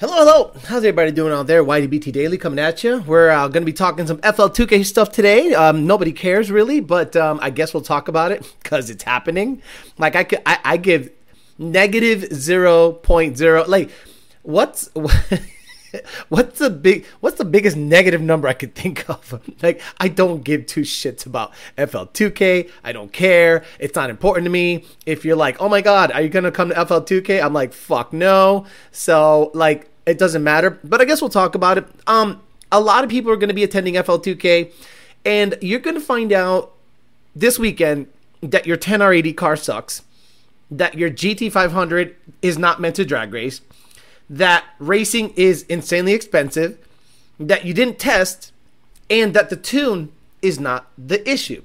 Hello, hello. How's everybody doing out there? YDBT Daily coming at you. We're uh, going to be talking some FL2K stuff today. Um, nobody cares really, but um, I guess we'll talk about it because it's happening. Like I, could, I, I give negative 0.0. Like, what's. what's the big what's the biggest negative number I could think of? like I don't give two shits about FL2K. I don't care. It's not important to me. If you're like, "Oh my god, are you going to come to FL2K?" I'm like, "Fuck no." So, like it doesn't matter, but I guess we'll talk about it. Um a lot of people are going to be attending FL2K and you're going to find out this weekend that your 10R80 car sucks, that your GT500 is not meant to drag race that racing is insanely expensive, that you didn't test, and that the tune is not the issue.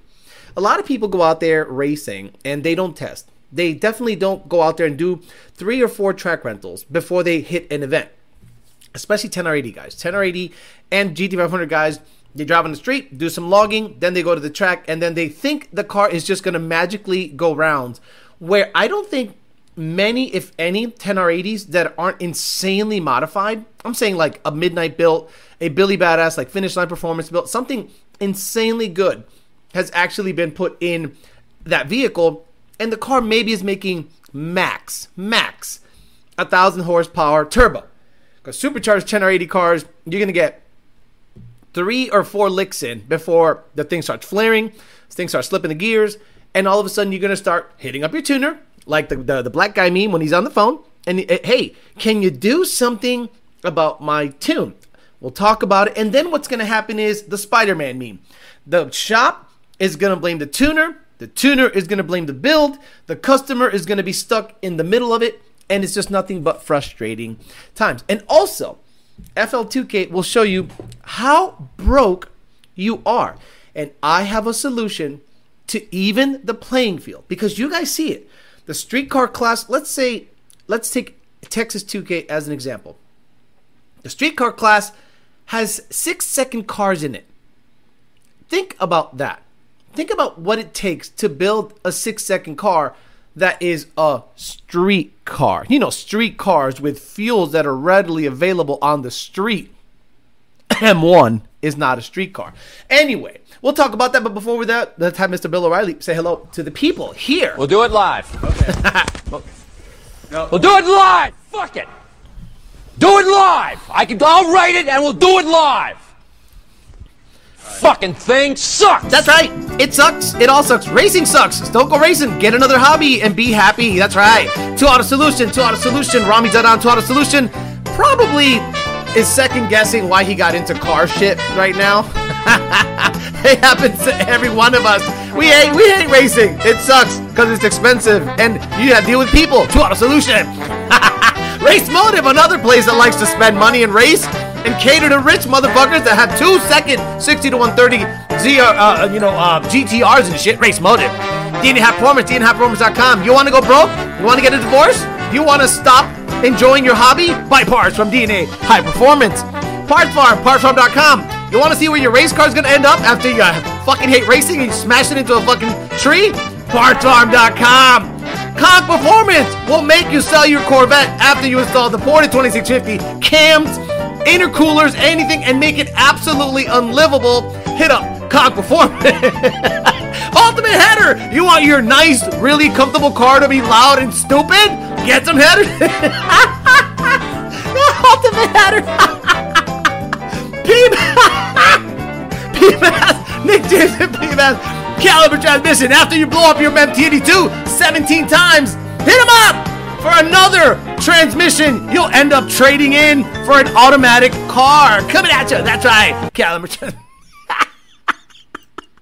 A lot of people go out there racing and they don't test. They definitely don't go out there and do three or four track rentals before they hit an event, especially 10R80 guys. 10R80 and GT500 guys, they drive on the street, do some logging, then they go to the track, and then they think the car is just going to magically go rounds. Where I don't think many, if any, 10R80s that aren't insanely modified. I'm saying like a midnight built, a Billy Badass, like finish line performance built, something insanely good has actually been put in that vehicle. And the car maybe is making max, max, a thousand horsepower turbo. Because supercharged 10R80 cars, you're to get three or four licks in before the thing starts flaring, things start slipping the gears, and all of a sudden you're to start hitting up your tuner like the, the, the black guy meme when he's on the phone. And eh, hey, can you do something about my tune? We'll talk about it. And then what's going to happen is the Spider Man meme. The shop is going to blame the tuner. The tuner is going to blame the build. The customer is going to be stuck in the middle of it. And it's just nothing but frustrating times. And also, FL2K will show you how broke you are. And I have a solution to even the playing field because you guys see it. The streetcar class, let's say, let's take Texas 2K as an example. The streetcar class has six second cars in it. Think about that. Think about what it takes to build a six second car that is a street car. You know, street cars with fuels that are readily available on the street. M1 is not a street car. Anyway, we'll talk about that. But before we that, let's have Mr. Bill O'Reilly say hello to the people here. We'll do it live. Okay. We'll do it live. Fuck it. Do it live. I can. I'll write it, and we'll do it live. Fucking thing sucks. That's right. It sucks. It all sucks. Racing sucks. Don't go racing. Get another hobby and be happy. That's right. Two Auto Solution. Two Auto Solution. Rami Zadan. Two Auto Solution. Probably is second guessing why he got into car shit right now. it happens to every one of us. We hate we hate racing. It sucks because it's expensive and you have to deal with people. Two auto solution. race Motive, another place that likes to spend money and race and cater to rich motherfuckers that have two second 60 to 130 ZR, uh, you know, uh, GTRs and shit. Race Motive. DNA High Performance. You want to go broke? You want to get a divorce? You want to stop Enjoying your hobby? Buy parts from DNA High Performance. Parts Farm, partsfarm.com. You want to see where your race car's gonna end up after you uh, fucking hate racing and you smash it into a fucking tree? Partsfarm.com. Conk Performance will make you sell your Corvette after you install the Porta 2650 cams, intercoolers, anything, and make it absolutely unlivable. Hit up Conk Performance. Ultimate Header. You want your nice, really comfortable car to be loud and stupid? Get some headers. Ultimate header. PMAS. Nick James and PMAS. Caliber transmission. After you blow up your MT82 17 times, hit him up for another transmission you'll end up trading in for an automatic car. Coming at you. That's right. Caliber transmission.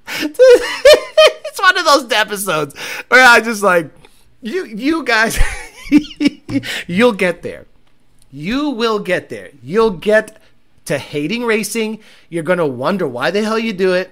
it's one of those episodes where I just like you you guys You'll get there. You will get there. You'll get to hating racing. You're going to wonder why the hell you do it.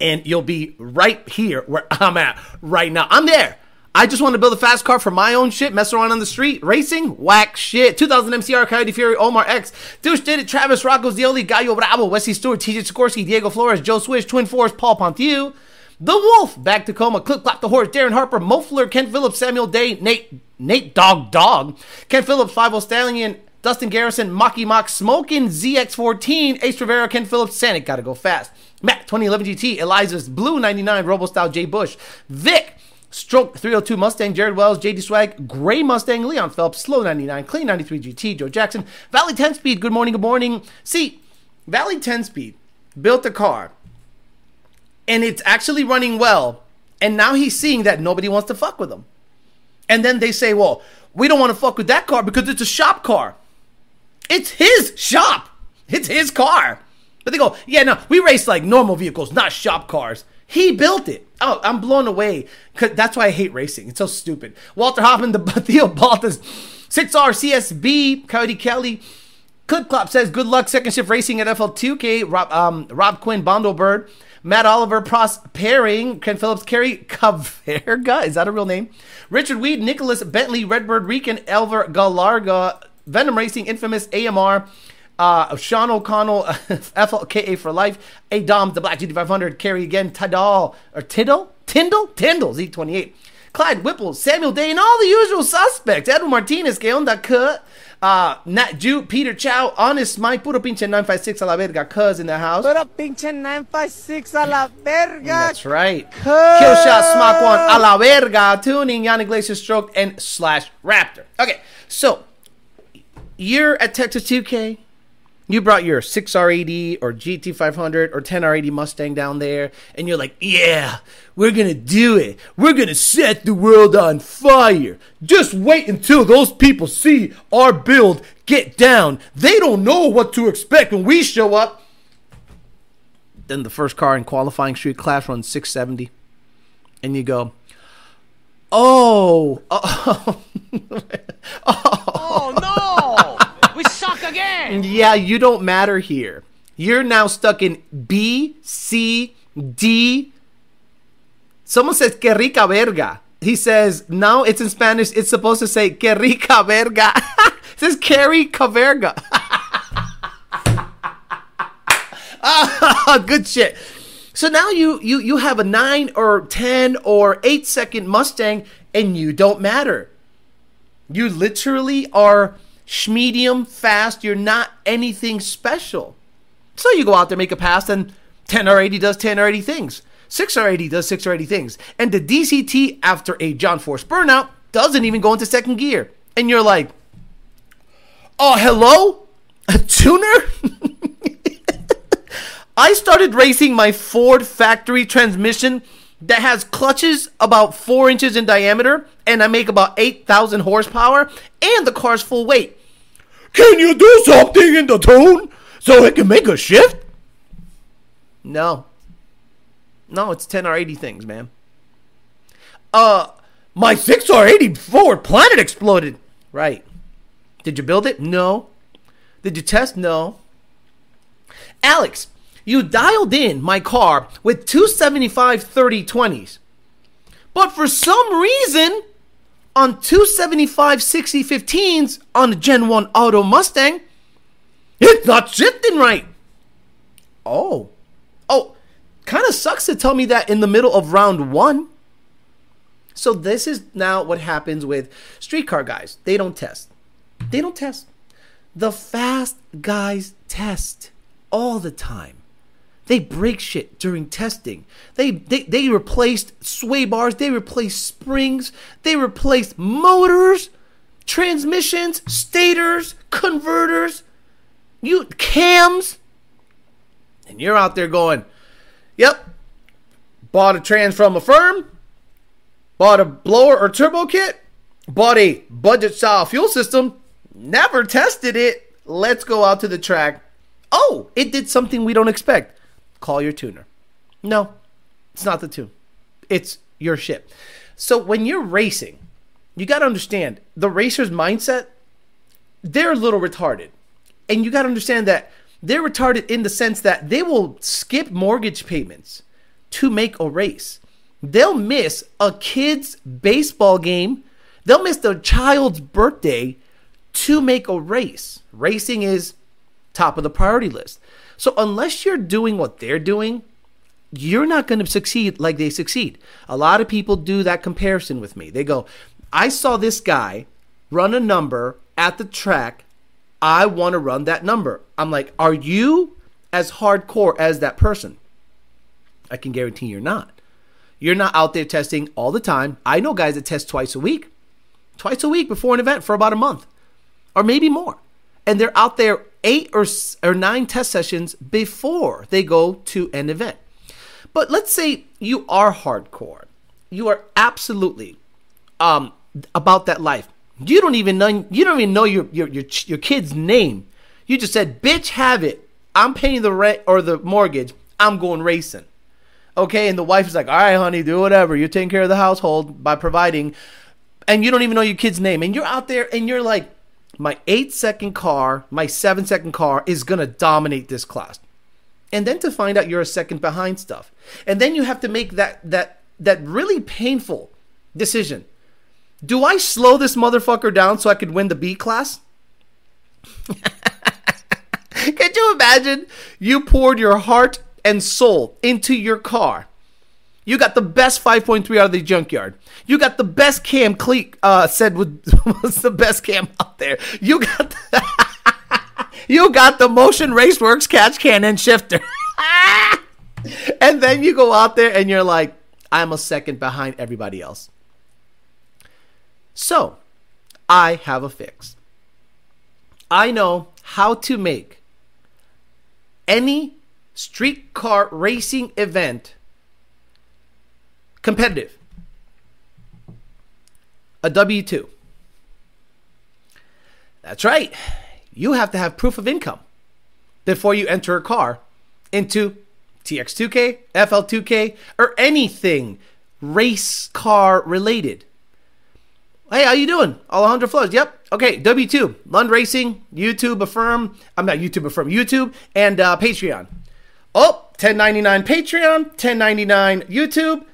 And you'll be right here where I'm at right now. I'm there. I just want to build a fast car for my own shit, mess around on the street, racing, whack shit. 2000 MCR, Coyote Fury, Omar X, Douche did it, Travis, Rocco Zioli, Gallo Bravo, Wesley Stewart, TJ Sikorsky, Diego Flores, Joe Swish, Twin Force, Paul Pontiu, The Wolf, Back to Coma, Clip Clap the Horse, Darren Harper, Mofler, Kent Phillips, Samuel Day, Nate Nate Dog Dog, Kent Phillips, Five Stallion, Dustin Garrison, Maki Mock, Smoking, ZX14, Ace Rivera, Ken Phillips, Sanic, gotta go fast. Matt, 2011 GT, Eliza's Blue 99, Robo Style, Jay Bush, Vic, Stroke 302 Mustang, Jared Wells, JD Swag, Gray Mustang, Leon Phelps, Slow 99, Clean 93 GT, Joe Jackson, Valley 10 Speed, good morning, good morning. See, Valley 10 Speed built a car and it's actually running well. And now he's seeing that nobody wants to fuck with him. And then they say, well, we don't want to fuck with that car because it's a shop car. It's his shop. It's his car. But they go, yeah, no, we race like normal vehicles, not shop cars. He built it. Oh, I'm blown away. Cause that's why I hate racing. It's so stupid. Walter Hoffman, the Theo Baltas, 6R CSB, Coyote Kelly. Clip Clop says, good luck second shift racing at FL2K. Rob, um, Rob Quinn, Bondo Bird. Matt Oliver, Prospering, Ken Phillips, Kerry Caverga. Is that a real name? Richard Weed, Nicholas Bentley, Redbird Rican, Elver Galarga, Venom Racing, Infamous AMR, uh, Sean O'Connell, FLKA for life, A Dom, the Black GT500, Kerry again, Tidal, or Tiddle? Tyndall? Tyndall, Z28. Clyde Whipple, Samuel Day, and all the usual suspects. Edwin Martinez, que onda, cut. Uh, Nat Peter Chow, Honest Mike, Puro Pinche 956 a la verga, cuz in the house. Puro pinche 956 a la verga. That's right. Killshot, Smock One, a la verga, Tuning, Yannick Glacier Stroke, and Slash Raptor. Okay, so you're at Texas 2K. You brought your 6R80 or GT500 or 10R80 Mustang down there, and you're like, yeah, we're gonna do it. We're gonna set the world on fire. Just wait until those people see our build get down. They don't know what to expect when we show up. Then the first car in qualifying street class runs 670, and you go, oh, oh, Oh oh no! Again! Yeah, you don't matter here. You're now stuck in B, C, D. Someone says que rica verga. He says now it's in Spanish. It's supposed to say que rica verga. it says Carrie Caverga. good shit. So now you you you have a nine or ten or eight second Mustang, and you don't matter. You literally are medium fast. You're not anything special. So you go out there, make a pass, and 10 or 80 does 10 or 80 things. 6 or 80 does 6 or 80 things. And the DCT, after a John Force burnout, doesn't even go into second gear. And you're like, oh, hello? A tuner? I started racing my Ford factory transmission that has clutches about four inches in diameter, and I make about 8,000 horsepower, and the car's full weight. Can you do something in the tune so it can make a shift? No. No, it's 10 or 80 things, man. Uh, my 6 or 80 Ford Planet exploded. Right. Did you build it? No. Did you test? No. Alex, you dialed in my car with 275 30 20s. But for some reason, on 275 60 15s on the Gen 1 Auto Mustang, it's not shifting right. Oh. Oh, kind of sucks to tell me that in the middle of round one. So this is now what happens with streetcar guys. They don't test. They don't test. The fast guys test all the time. They break shit during testing. They, they they replaced sway bars, they replaced springs, they replaced motors, transmissions, stators, converters, you cams. And you're out there going, "Yep. Bought a trans from a firm, bought a blower or turbo kit, bought a budget style fuel system, never tested it. Let's go out to the track. Oh, it did something we don't expect call your tuner. No, it's not the tune. It's your ship. So when you're racing, you got to understand the racer's mindset, they're a little retarded. And you got to understand that they're retarded in the sense that they will skip mortgage payments to make a race. They'll miss a kid's baseball game. They'll miss their child's birthday to make a race. Racing is top of the priority list. So unless you're doing what they're doing, you're not going to succeed like they succeed. A lot of people do that comparison with me. They go, I saw this guy run a number at the track I want to run that number. I'm like, are you as hardcore as that person? I can guarantee you're not. You're not out there testing all the time. I know guys that test twice a week, twice a week before an event for about a month, or maybe more. And they're out there eight or, or nine test sessions before they go to an event. But let's say you are hardcore. You are absolutely um, about that life. You don't even know you don't even know your, your your your kid's name. You just said, "Bitch, have it. I'm paying the rent or the mortgage. I'm going racing." Okay, and the wife is like, "All right, honey, do whatever. You're taking care of the household by providing." And you don't even know your kid's name, and you're out there and you're like, "My eight second car, my seven second car is gonna dominate this class." And then to find out you're a second behind stuff, and then you have to make that that that really painful decision do I slow this motherfucker down so I could win the B class? Can you imagine? You poured your heart and soul into your car. You got the best 5.3 out of the junkyard. You got the best cam Cleek uh, said was, was the best cam out there. You got the, you got the Motion Raceworks catch cannon shifter. and then you go out there and you're like, I'm a second behind everybody else. So, I have a fix. I know how to make any streetcar racing event competitive. A W 2. That's right. You have to have proof of income before you enter a car into TX2K, FL2K, or anything race car related. Hey, how you doing? Alejandro Flores. Yep. Okay, W2, Lund Racing, YouTube, Affirm. I'm not YouTube, Affirm, YouTube, and uh, Patreon. Oh, 1099 Patreon, 1099 YouTube,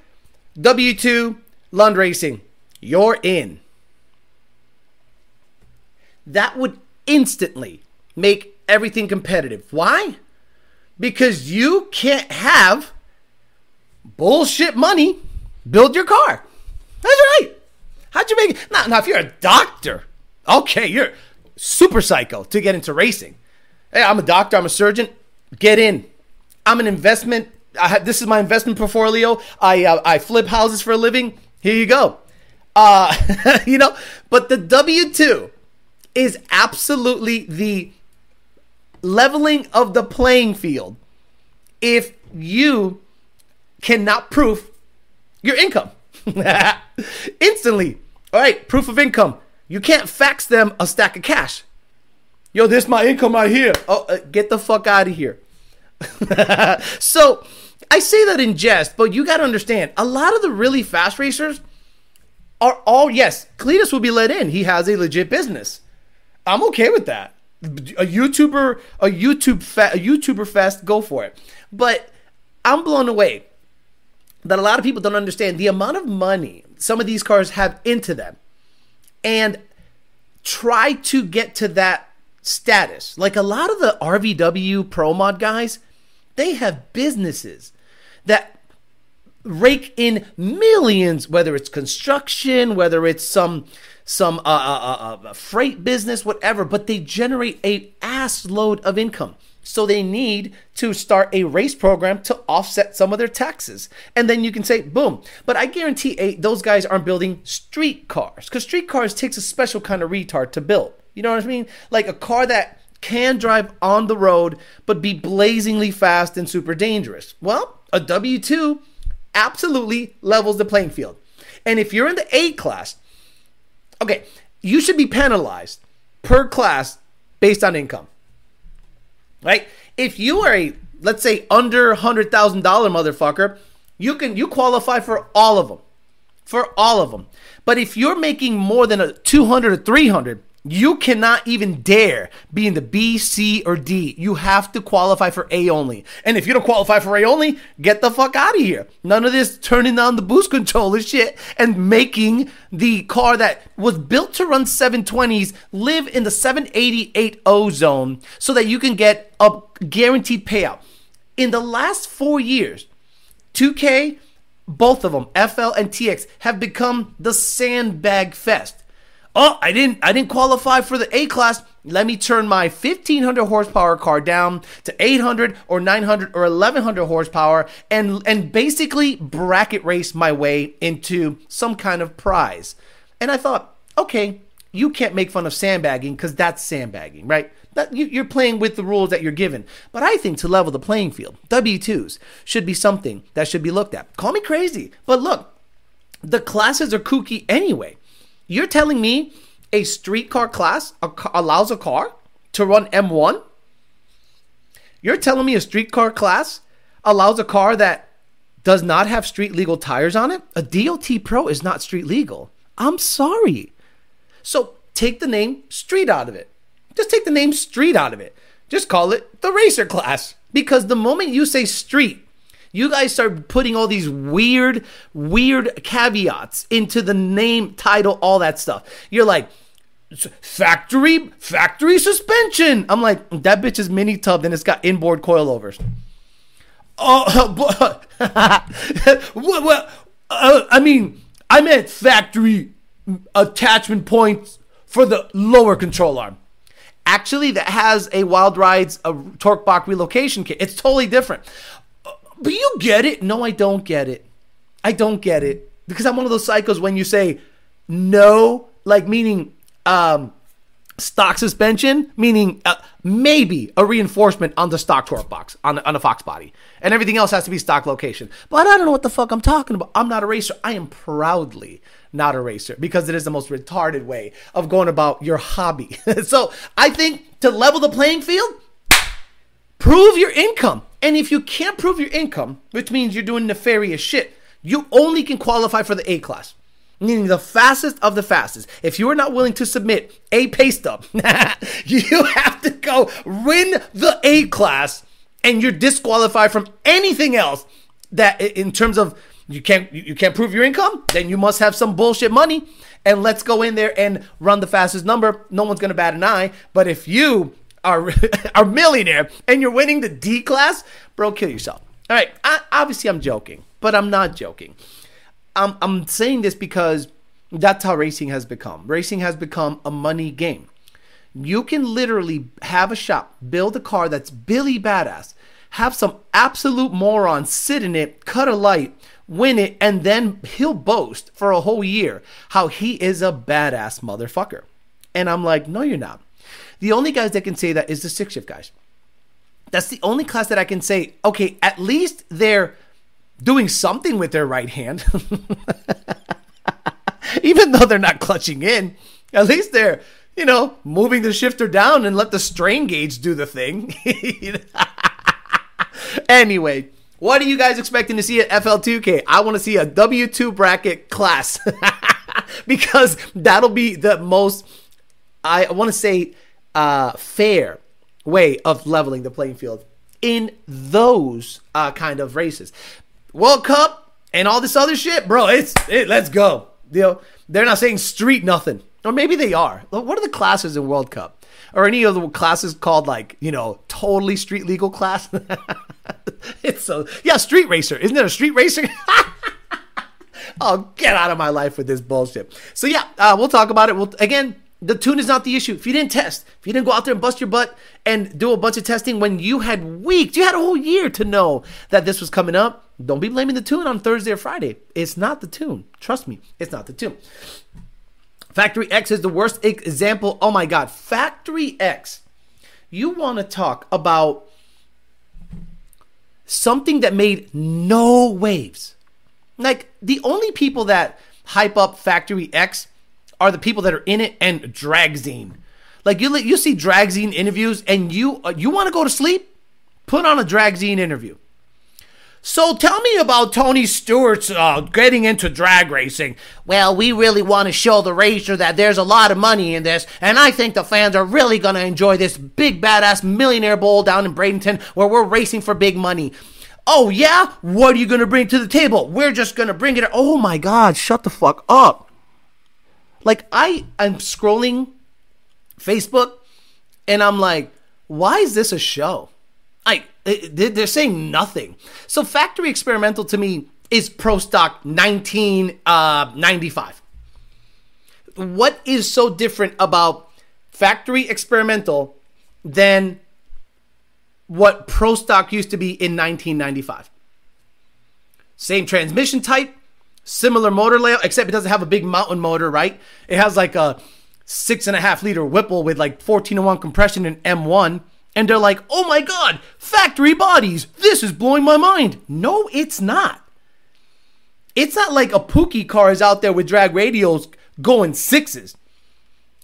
W2, Lund Racing. You're in. That would instantly make everything competitive. Why? Because you can't have bullshit money build your car. That's right. How'd you make it? Now, now, if you're a doctor, okay, you're super psycho to get into racing. Hey, I'm a doctor, I'm a surgeon. Get in. I'm an investment. I this is my investment portfolio. I uh, I flip houses for a living. Here you go. Uh, you know, but the W two is absolutely the leveling of the playing field. If you cannot prove your income instantly all right, proof of income. You can't fax them a stack of cash. Yo, this is my income right here. Oh, uh, get the fuck out of here. so I say that in jest, but you got to understand a lot of the really fast racers are all, yes, Cleetus will be let in. He has a legit business. I'm okay with that. A YouTuber, a YouTube, fa- a YouTuber fest, go for it. But I'm blown away that a lot of people don't understand the amount of money some of these cars have into them and try to get to that status. Like a lot of the RVW Pro Mod guys, they have businesses that rake in millions, whether it's construction, whether it's some some uh, uh, uh, uh freight business, whatever, but they generate a ass load of income. So they need to start a race program to offset some of their taxes. And then you can say, boom. But I guarantee a, those guys aren't building street cars because street cars takes a special kind of retard to build. You know what I mean? Like a car that can drive on the road but be blazingly fast and super dangerous. Well, a W2 absolutely levels the playing field. And if you're in the A class, okay, you should be penalized per class based on income right? If you are a let's say under hundred thousand dollar motherfucker, you can you qualify for all of them, for all of them. But if you're making more than a two hundred or three hundred, you cannot even dare be in the B, C, or D. You have to qualify for A only. And if you don't qualify for A only, get the fuck out of here. None of this turning on the boost controller shit and making the car that was built to run 720s live in the 788O zone so that you can get a guaranteed payout. In the last four years, 2K, both of them, FL and TX, have become the sandbag fest oh, I didn't I didn't qualify for the A class. Let me turn my 1500 horsepower car down to 800 or 900 or 1100 horsepower and and basically bracket race my way into some kind of prize. And I thought, okay, you can't make fun of sandbagging because that's sandbagging, right? That you, you're playing with the rules that you're given. But I think to level the playing field, W2s should be something that should be looked at. Call me crazy, but look, the classes are kooky anyway. You're telling me a streetcar class allows a car to run M1? You're telling me a streetcar class allows a car that does not have street legal tires on it? A DOT Pro is not street legal. I'm sorry. So take the name street out of it. Just take the name street out of it. Just call it the racer class. Because the moment you say street, you guys start putting all these weird, weird caveats into the name, title, all that stuff. You're like, factory, factory suspension. I'm like, that bitch is mini tub, and it's got inboard coilovers. Oh, well, uh, I mean, I meant factory attachment points for the lower control arm. Actually, that has a Wild Rides a torque box relocation kit. It's totally different. But you get it. No, I don't get it. I don't get it because I'm one of those cycles when you say no, like meaning um, stock suspension, meaning uh, maybe a reinforcement on the stock torque box on on the Fox body, and everything else has to be stock location. But I don't know what the fuck I'm talking about. I'm not a racer. I am proudly not a racer because it is the most retarded way of going about your hobby. so I think to level the playing field, prove your income. And if you can't prove your income, which means you're doing nefarious shit, you only can qualify for the A class meaning the fastest of the fastest. If you are not willing to submit a pay stub, you have to go win the A class and you're disqualified from anything else that in terms of you can't you can't prove your income, then you must have some bullshit money and let's go in there and run the fastest number. No one's going to bat an eye, but if you are are millionaire and you're winning the D class, bro, kill yourself. All right, I, obviously I'm joking, but I'm not joking. I'm, I'm saying this because that's how racing has become. Racing has become a money game. You can literally have a shop, build a car that's Billy badass, have some absolute moron sit in it, cut a light, win it, and then he'll boast for a whole year how he is a badass motherfucker. And I'm like, no, you're not. The only guys that can say that is the six shift guys. That's the only class that I can say, okay, at least they're doing something with their right hand. Even though they're not clutching in, at least they're, you know, moving the shifter down and let the strain gauge do the thing. anyway, what are you guys expecting to see at FL2K? I want to see a W2 bracket class because that'll be the most, I want to say, uh, fair way of leveling the playing field in those uh, kind of races. World Cup and all this other shit, bro. It's it, let's go. You know, they're not saying street nothing, or maybe they are. What are the classes in World Cup? Or any of the classes called like you know totally street legal class? it's so yeah, street racer. Isn't it a street racer? oh, get out of my life with this bullshit. So yeah, uh, we'll talk about it. We'll again the tune is not the issue. If you didn't test, if you didn't go out there and bust your butt and do a bunch of testing when you had weeks, you had a whole year to know that this was coming up, don't be blaming the tune on Thursday or Friday. It's not the tune. Trust me, it's not the tune. Factory X is the worst example. Oh my God. Factory X. You want to talk about something that made no waves. Like the only people that hype up Factory X are the people that are in it and Dragzine. Like you, you see Dragzine interviews, and you uh, you want to go to sleep, put on a Dragzine interview. So tell me about Tony Stewart's uh, getting into drag racing. Well, we really want to show the racer that there's a lot of money in this, and I think the fans are really going to enjoy this big badass millionaire bowl down in Bradenton where we're racing for big money. Oh, yeah? What are you going to bring to the table? We're just going to bring it. Oh my God, shut the fuck up. Like I I'm scrolling Facebook and I'm like, why is this a show? Like they're saying nothing. So factory experimental to me is pro stock 1995. Uh, what is so different about factory experimental than what pro stock used to be in 1995? Same transmission type, similar motor layout, except it doesn't have a big mountain motor, right? It has like a six and a half liter Whipple with like 14 to 1 compression and M1. And they're like, oh my God, factory bodies. This is blowing my mind. No, it's not. It's not like a Pookie car is out there with drag radials going sixes.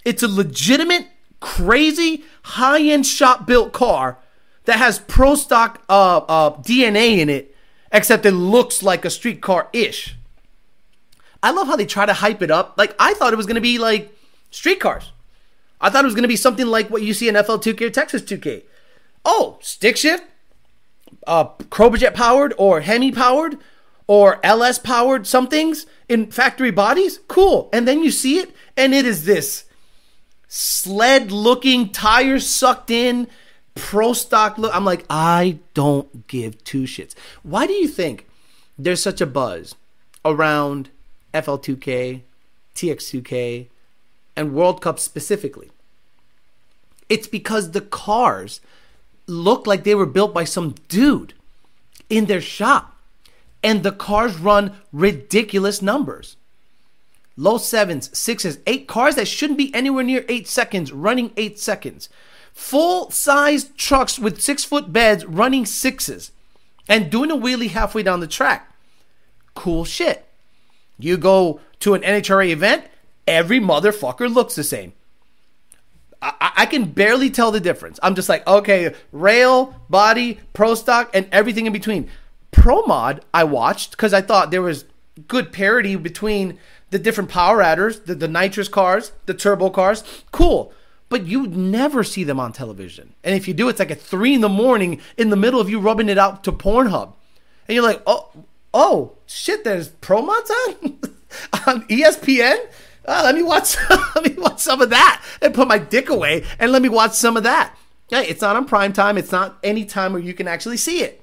It's a legitimate, crazy, high end shop built car that has pro stock uh, uh, DNA in it, except it looks like a street car ish. I love how they try to hype it up. Like, I thought it was going to be like street cars. I thought it was going to be something like what you see in FL 2K or Texas 2K. Oh, stick shift, uh, Coyote powered or Hemi powered or LS powered some things in factory bodies. Cool. And then you see it, and it is this sled looking, tires sucked in, pro stock look. I'm like, I don't give two shits. Why do you think there's such a buzz around FL2K, TX2K, and World Cup specifically? It's because the cars look like they were built by some dude in their shop. And the cars run ridiculous numbers. Low sevens, sixes, eight cars that shouldn't be anywhere near eight seconds, running eight seconds. Full sized trucks with six foot beds running sixes and doing a wheelie halfway down the track. Cool shit. You go to an NHRA event, every motherfucker looks the same. I, I, can barely tell the difference. I'm just like, okay, rail, body, pro stock, and everything in between. Pro mod, I watched because I thought there was good parity between the different power adders, the, the nitrous cars, the turbo cars. Cool. But you never see them on television. And if you do, it's like at three in the morning in the middle of you rubbing it out to Pornhub. And you're like, oh, oh, shit, there's pro mods on? on ESPN? Uh, let me watch. let me watch some of that and put my dick away and let me watch some of that. It's not on prime time. It's not any time where you can actually see it.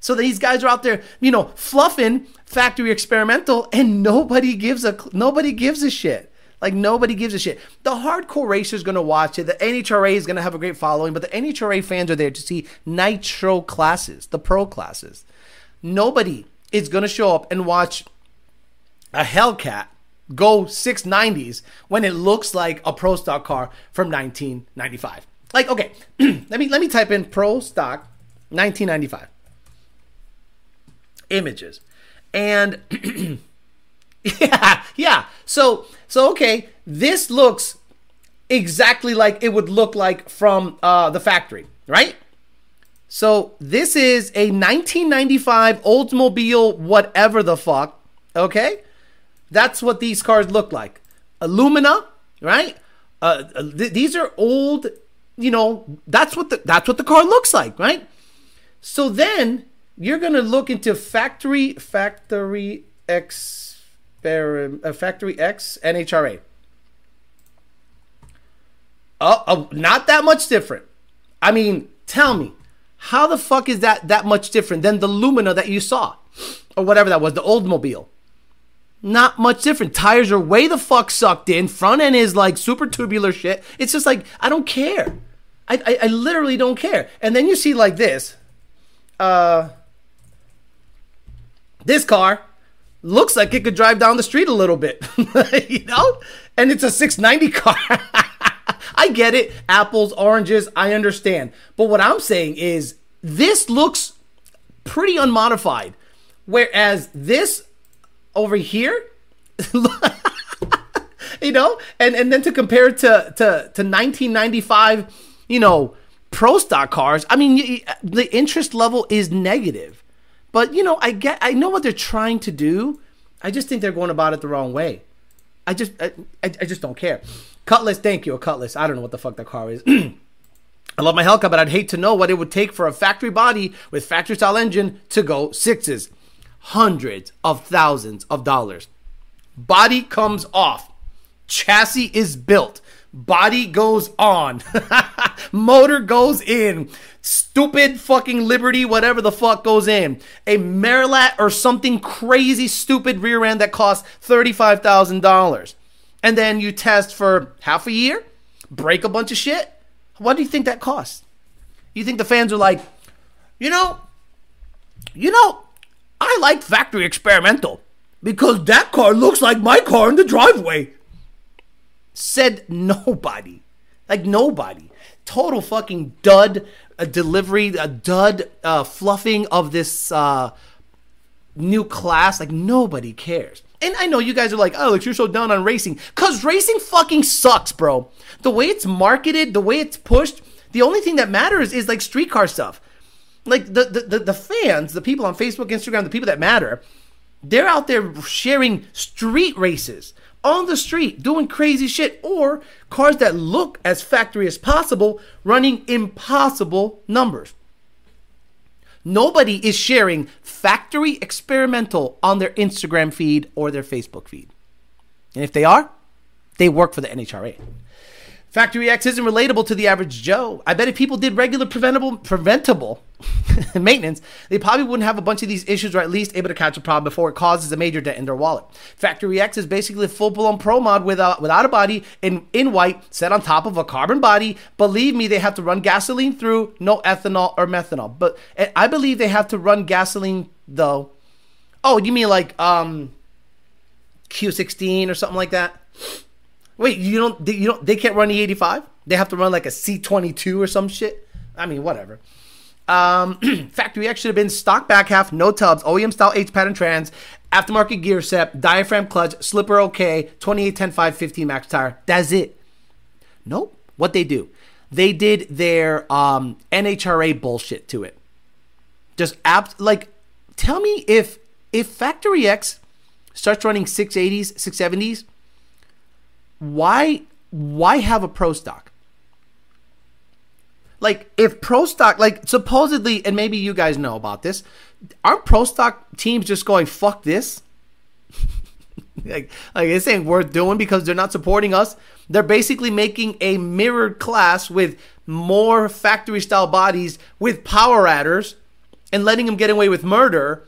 So these guys are out there, you know, fluffing factory experimental, and nobody gives a nobody gives a shit. Like nobody gives a shit. The hardcore racer is to watch it. The NHRA is to have a great following, but the NHRA fans are there to see nitro classes, the pro classes. Nobody is going to show up and watch a Hellcat go 690s when it looks like a pro stock car from 1995. Like, okay, let me let me type in pro stock 1995 images. And yeah, yeah. So so okay, this looks exactly like it would look like from uh, the factory, right? So this is a 1995 Oldsmobile, whatever the fuck. Okay, that's what these cars look like. A Lumina, right? Uh, th- these are old. You know, that's what the that's what the car looks like, right? So then you're gonna look into factory factory X uh, factory X NHRA. Oh, oh, not that much different. I mean, tell me, how the fuck is that that much different than the Lumina that you saw, or whatever that was, the Oldsmobile? Not much different. Tires are way the fuck sucked in. Front end is like super tubular shit. It's just like I don't care. I, I, I literally don't care. And then you see like this. Uh, this car looks like it could drive down the street a little bit, you know? And it's a 690 car. I get it. Apples, oranges, I understand. But what I'm saying is this looks pretty unmodified. Whereas this over here you know and and then to compare it to to to 1995 you know pro stock cars i mean the interest level is negative but you know i get i know what they're trying to do i just think they're going about it the wrong way i just i, I just don't care cutlass thank you. A cutlass. I don't know what the fuck that car is. I love my Hellcat, but I'd hate to know what it would take for a factory body with factory style engine to go sixes. Hundreds of thousands of dollars. Body comes off, chassis is built, body goes on, motor goes in, stupid fucking Liberty, whatever the fuck goes in, a Merillat or something crazy stupid rear end that costs $35,000. And then you test for half a year, break a bunch of shit. What do you think that costs? You think the fans are like, you know, you know, I like factory experimental because that car looks like my car in the driveway. Said nobody. Like nobody. Total fucking dud a delivery, a dud uh, fluffing of this uh, new class. Like nobody cares. And I know you guys are like, oh, like you're so down on racing. Cause racing fucking sucks, bro. The way it's marketed, the way it's pushed, the only thing that matters is like streetcar stuff. Like the the, the, the fans, the people on Facebook, Instagram, the people that matter, they're out there sharing street races on the street doing crazy shit or cars that look as factory as possible running impossible numbers. Nobody is sharing factory experimental on their Instagram feed or their Facebook feed. And if they are, they work for the NHRA. Factory X isn't relatable to the average Joe. I bet if people did regular preventable preventable maintenance, they probably wouldn't have a bunch of these issues or at least able to catch a problem before it causes a major dent in their wallet. Factory X is basically a full-blown pro mod without without a body in, in white set on top of a carbon body. Believe me, they have to run gasoline through, no ethanol or methanol. But I believe they have to run gasoline though. Oh, you mean like um Q16 or something like that? Wait, you don't? They, you don't? They can't run the 85. They have to run like a C22 or some shit. I mean, whatever. Um, factory X should have been stock back half, no tubs, OEM style H pattern trans, aftermarket gear set, diaphragm clutch, slipper okay, 28, 10, 5, 15 max tire. That's it. Nope. What they do? They did their um, NHRA bullshit to it. Just apt like, tell me if if Factory X starts running 680s, 670s why why have a pro stock? Like if pro stock like supposedly and maybe you guys know about this, aren't pro stock teams just going fuck this? like like this ain't worth doing because they're not supporting us. They're basically making a mirrored class with more factory style bodies with power adders and letting them get away with murder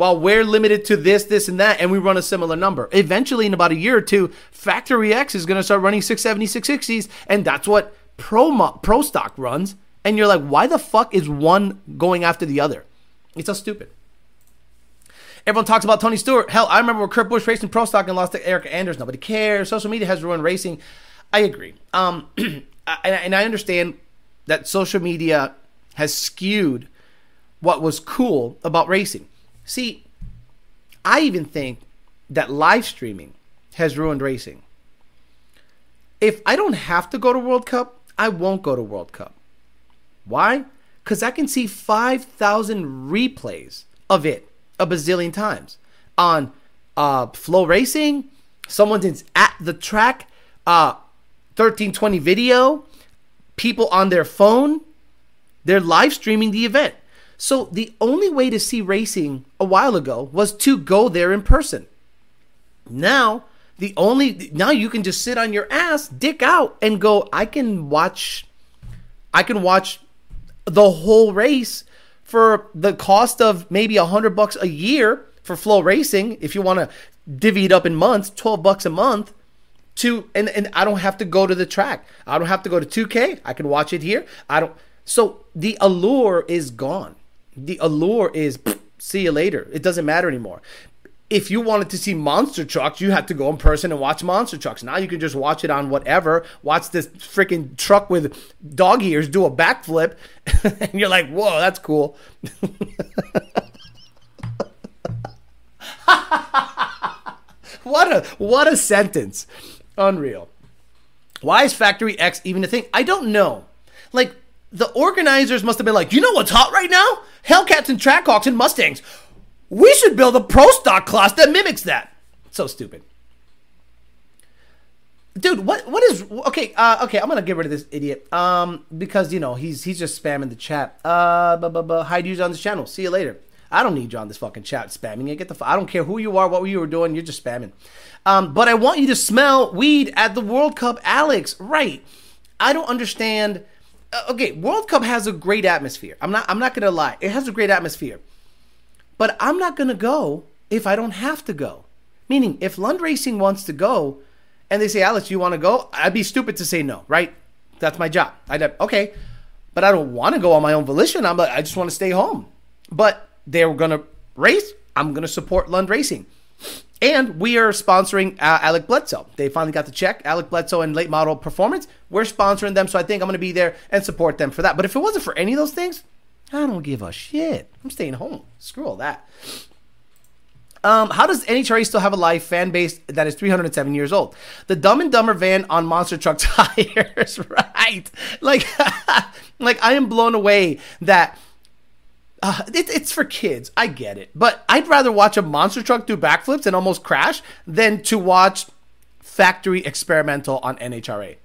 while we're limited to this, this, and that, and we run a similar number. Eventually, in about a year or two, Factory X is going to start running 670, 660s, and that's what Pro, Pro Stock runs. And you're like, why the fuck is one going after the other? It's so stupid. Everyone talks about Tony Stewart. Hell, I remember when Kurt Busch raced in Pro Stock and lost to Erica Enders. Nobody cares. Social media has ruined racing. I agree. Um, and I understand that social media has skewed what was cool about racing. See, I even think that live streaming has ruined racing. If I don't have to go to World Cup, I won't go to World Cup. Why? Because I can see 5,000 replays of it a bazillion times on uh, FloRacing. Someone's at the track, uh, 1320 video, people on their phone. They're live streaming the event. So the only way to see racing a while ago was to go there in person. Now, the only now you can just sit on your ass, dick out and go, I can watch I can watch the whole race for the cost of maybe a hundred bucks a year for FloRacing if you want to divvy it up in months 12 bucks a month to and, and i don't have to go to the track. I don't have to go to 2k i can watch it here. I don't so the allure is gone the allure is see you later. It doesn't matter anymore. If you wanted to see monster trucks, you had to go in person and watch monster trucks. Now you can just watch it on whatever. Watch this freaking truck with dog ears do a backflip, and you're like, "Whoa, that's cool." what a what a sentence, unreal. Why is Factory X even a thing? I don't know. Like the organizers must have been like, you know what's hot right now? Hellcats and Trackhawks and Mustangs. We should build a pro stock class that mimics that. So stupid. Dude, what what is okay? Uh, okay, I'm gonna get rid of this idiot. Um, because you know he's he's just spamming the chat. Uh, but but but hide you on this channel. See you later. I don't need you on this fucking chat spamming it. Get the. I don't care who you are, what you were doing. You're just spamming. Um, but I want you to smell weed at the World Cup, Alex. Right? I don't understand Uh, okay, World Cup has a great atmosphere. I'm not I'm not to lie. It has a great atmosphere. But I'm not to go if I don't have to go. Meaning if Lund Racing wants to go and they say, Alex, you want to go? I'd be stupid to say no, right? That's my job. I'd have, okay, but I don't want to go on my own volition. I'm like, I just want to stay home. But they're to race. I'm to support Lund Racing. And we are sponsoring uh, Alec Bledsoe. They finally got the check. Alec Bledsoe and Late Model Performance. We're sponsoring them, so I think I'm going to be there and support them for that. But if it wasn't for any of those things, I don't give a shit. I'm staying home. Screw all that. Um, how does NHRA still have a live fan base that is 307 years old? The Dumb and Dumber van on monster truck tires, right? Like, like I am blown away that uh, it, it's for kids. I get it, but I'd rather watch a monster truck do backflips and almost crash than to watch factory experimental on NHRA.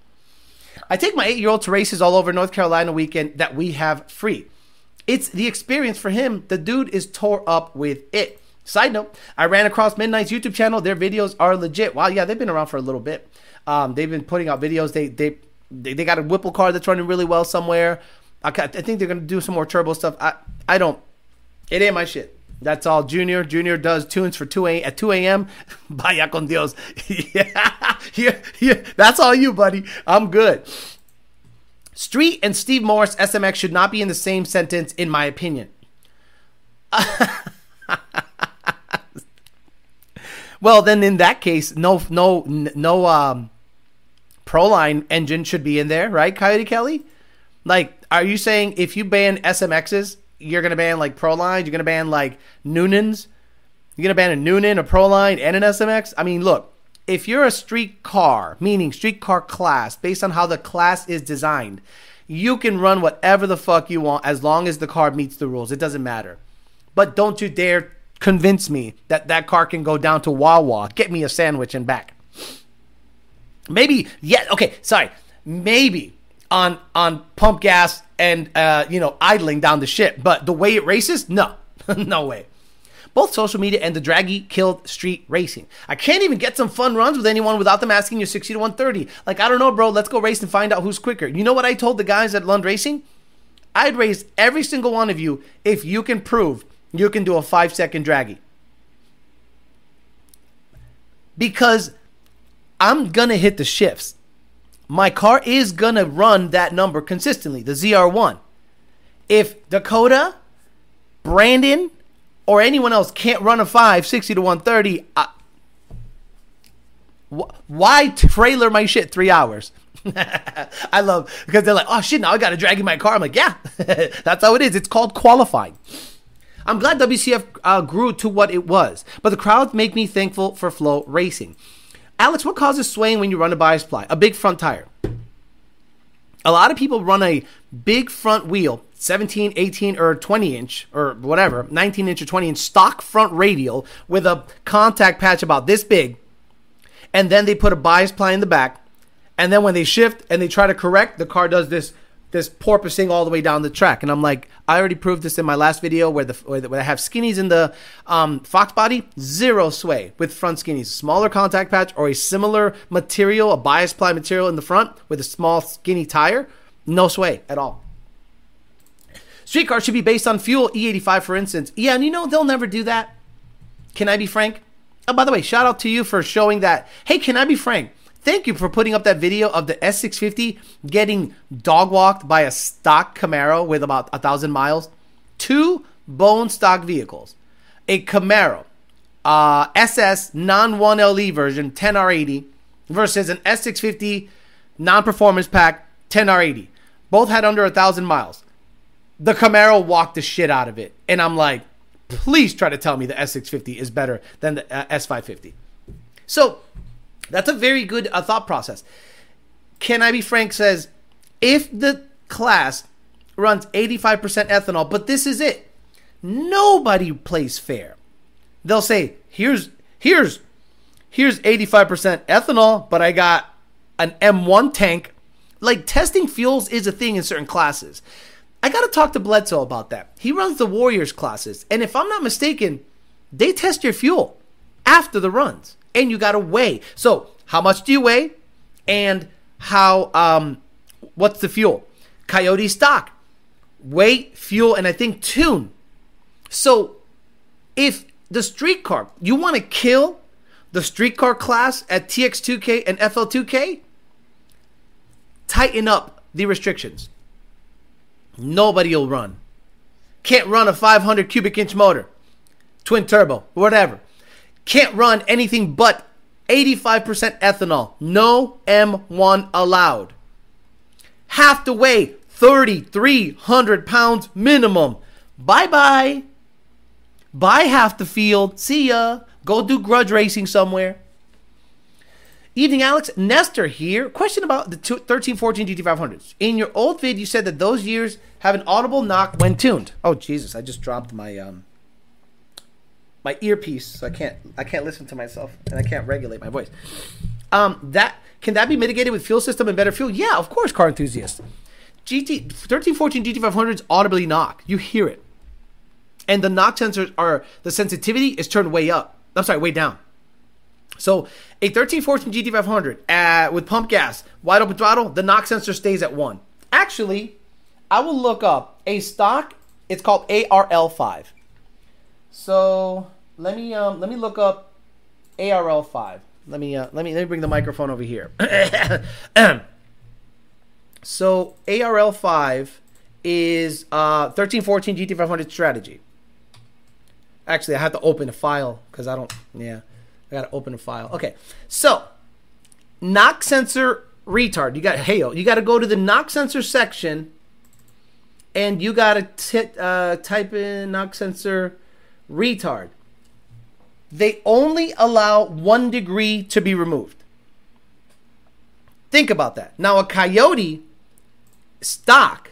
I take my eight-year-old to races all over North Carolina weekend that we have free. It's the experience for him. The dude is tore up with it. Side note, I ran across Midnight's YouTube channel. Their videos are legit. Wow, yeah, they've been around for a little bit. Um, they've been putting out videos. They they they, they got a Whipple car that's running really well somewhere. I, I think they're gonna do some more turbo stuff. I I don't. It ain't my shit. That's all. Junior Junior does tunes for two a at two a.m. Vaya con Dios. yeah, yeah, yeah. That's all you, buddy. I'm good. Street and Steve Morris SMX should not be in the same sentence, in my opinion. Well, then in that case, no, no, no, um, Proline engine should be in there, right, Coyote Kelly? Like, are you saying if you ban SMXs, you're gonna ban like Proline? You're gonna ban like Noonans? You're gonna ban a Noonan, a Proline, and an SMX? I mean, look, if you're a street car, meaning street car class, based on how the class is designed, you can run whatever the fuck you want as long as the car meets the rules. It doesn't matter. But don't you dare convince me that that car can go down to Wawa, get me a sandwich and back. Maybe, yeah, okay, sorry. Maybe on on pump gas and uh, you know idling down the ship, but the way it races, no, no way. Both social media and the Draggy killed street racing. I can't even get some fun runs with anyone without them asking you 60 to 130. Like, I don't know, bro. Let's go race and find out who's quicker. You know what I told the guys at Lund Racing? I'd race every single one of you if you can prove you can do a five second draggy. Because I'm going to hit the shifts. My car is going to run that number consistently, the ZR1. If Dakota, Brandon, or anyone else can't run a 5, 60 to 130, I, why trailer my shit three hours? I love because they're like, oh shit, now I got to drag in my car. I'm like, yeah, that's how it is. It's called qualifying. I'm glad WCF uh, grew to what it was, but the crowds make me thankful for FloRacing. Alex, what causes swaying when you run a bias ply? A big front tire. A lot of people run a big front wheel, 17, 18, or 20 inch, or whatever, 19 inch or 20 inch stock front radial with a contact patch about this big, and then they put a bias ply in the back, and then when they shift and they try to correct, the car does this this porpoising all the way down the track. And I'm like, I already proved this in my last video where the where, the, where I have skinnies in the um, Fox body, zero sway with front skinnies. Smaller contact patch or a similar material, a bias ply material in the front with a small skinny tire, no sway at all. Street cars should be based on fuel E85, for instance. Yeah, and you know they'll never do that. Can I be frank? Oh, by the way, shout out to you for showing that. Hey, can I be frank? Thank you for putting up that video of the S650 getting dog walked by a stock Camaro with about a thousand miles. Two bone stock vehicles, a Camaro uh, SS non 1LE version 10R80 versus an S650 non performance pack 10R80. Both had under a thousand miles. The Camaro walked the shit out of it, and I'm like, please try to tell me the S650 is better than the uh, S550. So that's a very good uh, thought process. Can I be frank? Says if the class runs 85% ethanol, but this is it. Nobody plays fair. They'll say, "Here's here's here's 85% ethanol, but I got an M1 tank." Like testing fuels is a thing in certain classes. I got to talk to Bledsoe about that. He runs the Warriors classes, and if I'm not mistaken, they test your fuel after the runs and you got to weigh. So, how much do you weigh? And how, um, what's the fuel? Coyote stock, weight, fuel, and I think tune. So, if the street car, you want to kill the streetcar class at TX2K and FL2K, tighten up the restrictions. Nobody will run. Can't run a 500 cubic inch motor, twin turbo, whatever. Can't run anything but 85% ethanol. No M1 allowed. Have to weigh 3,300 pounds minimum. Bye bye. Buy half the field. See ya. Go do grudge racing somewhere. Evening, Alex. Nestor here. Question about the 1314 GT500s. In your old vid, you said that those years have an audible knock when tuned. Oh Jesus! I just dropped my um my earpiece, so I can't I can't listen to myself and I can't regulate my voice. Um, that can that be mitigated with fuel system and better fuel? Yeah, of course, car enthusiasts. GT 1314 GT500s audibly knock. You hear it, and the knock sensors are the sensitivity is turned way up. I'm sorry, way down. So a 1314 GT500 uh, with pump gas, wide open throttle, the knock sensor stays at one. Actually, I will look up a stock. It's called ARL5. So let me um, let me look up ARL5. Let me uh, let me let me bring the microphone over here. so ARL5 is uh, 1314 GT500 strategy. Actually, I have to open a file because I don't. Yeah. I gotta open a file. Okay, so knock sensor retard. You got hail. You got to go to the knock sensor section, and you got to uh, type in knock sensor retard. They only allow one degree to be removed. Think about that. Now, a coyote stock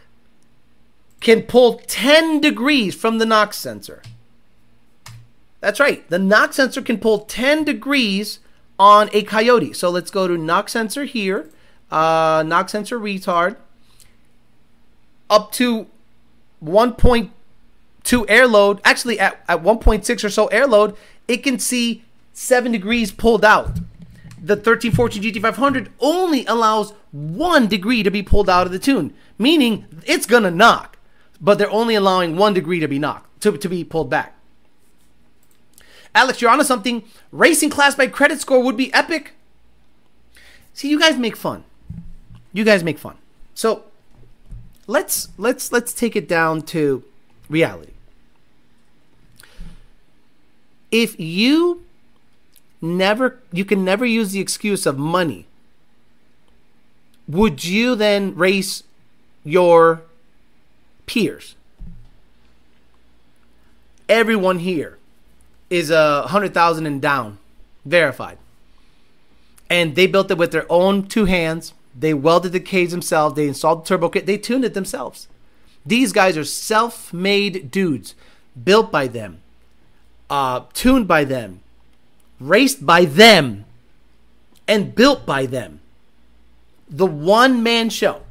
can pull 10 degrees from the knock sensor. That's right. The knock sensor can pull 10 degrees on a coyote. So let's go to knock sensor here. Uh, knock sensor retard. Up to 1.2 air load. Actually, at, at 1.6 or so air load, it can see 7 degrees pulled out. The 1314 GT500 only allows 1 degree to be pulled out of the tune, meaning it's to knock, but they're only allowing 1 degree to be knocked, to, to be pulled back. Alex, you're onto something. Racing class by credit score would be epic. See, you guys make fun. You guys make fun. So let's let's let's take it down to reality. If you never you can never use the excuse of money, would you then race your peers? Everyone here is a hundred thousand and down, verified. And they built it with their own two hands. They welded the cage themselves. They installed the turbo kit. They tuned it themselves. These guys are self-made dudes, built by them, uh, tuned by them, raced by them, and built by them. The one-man show.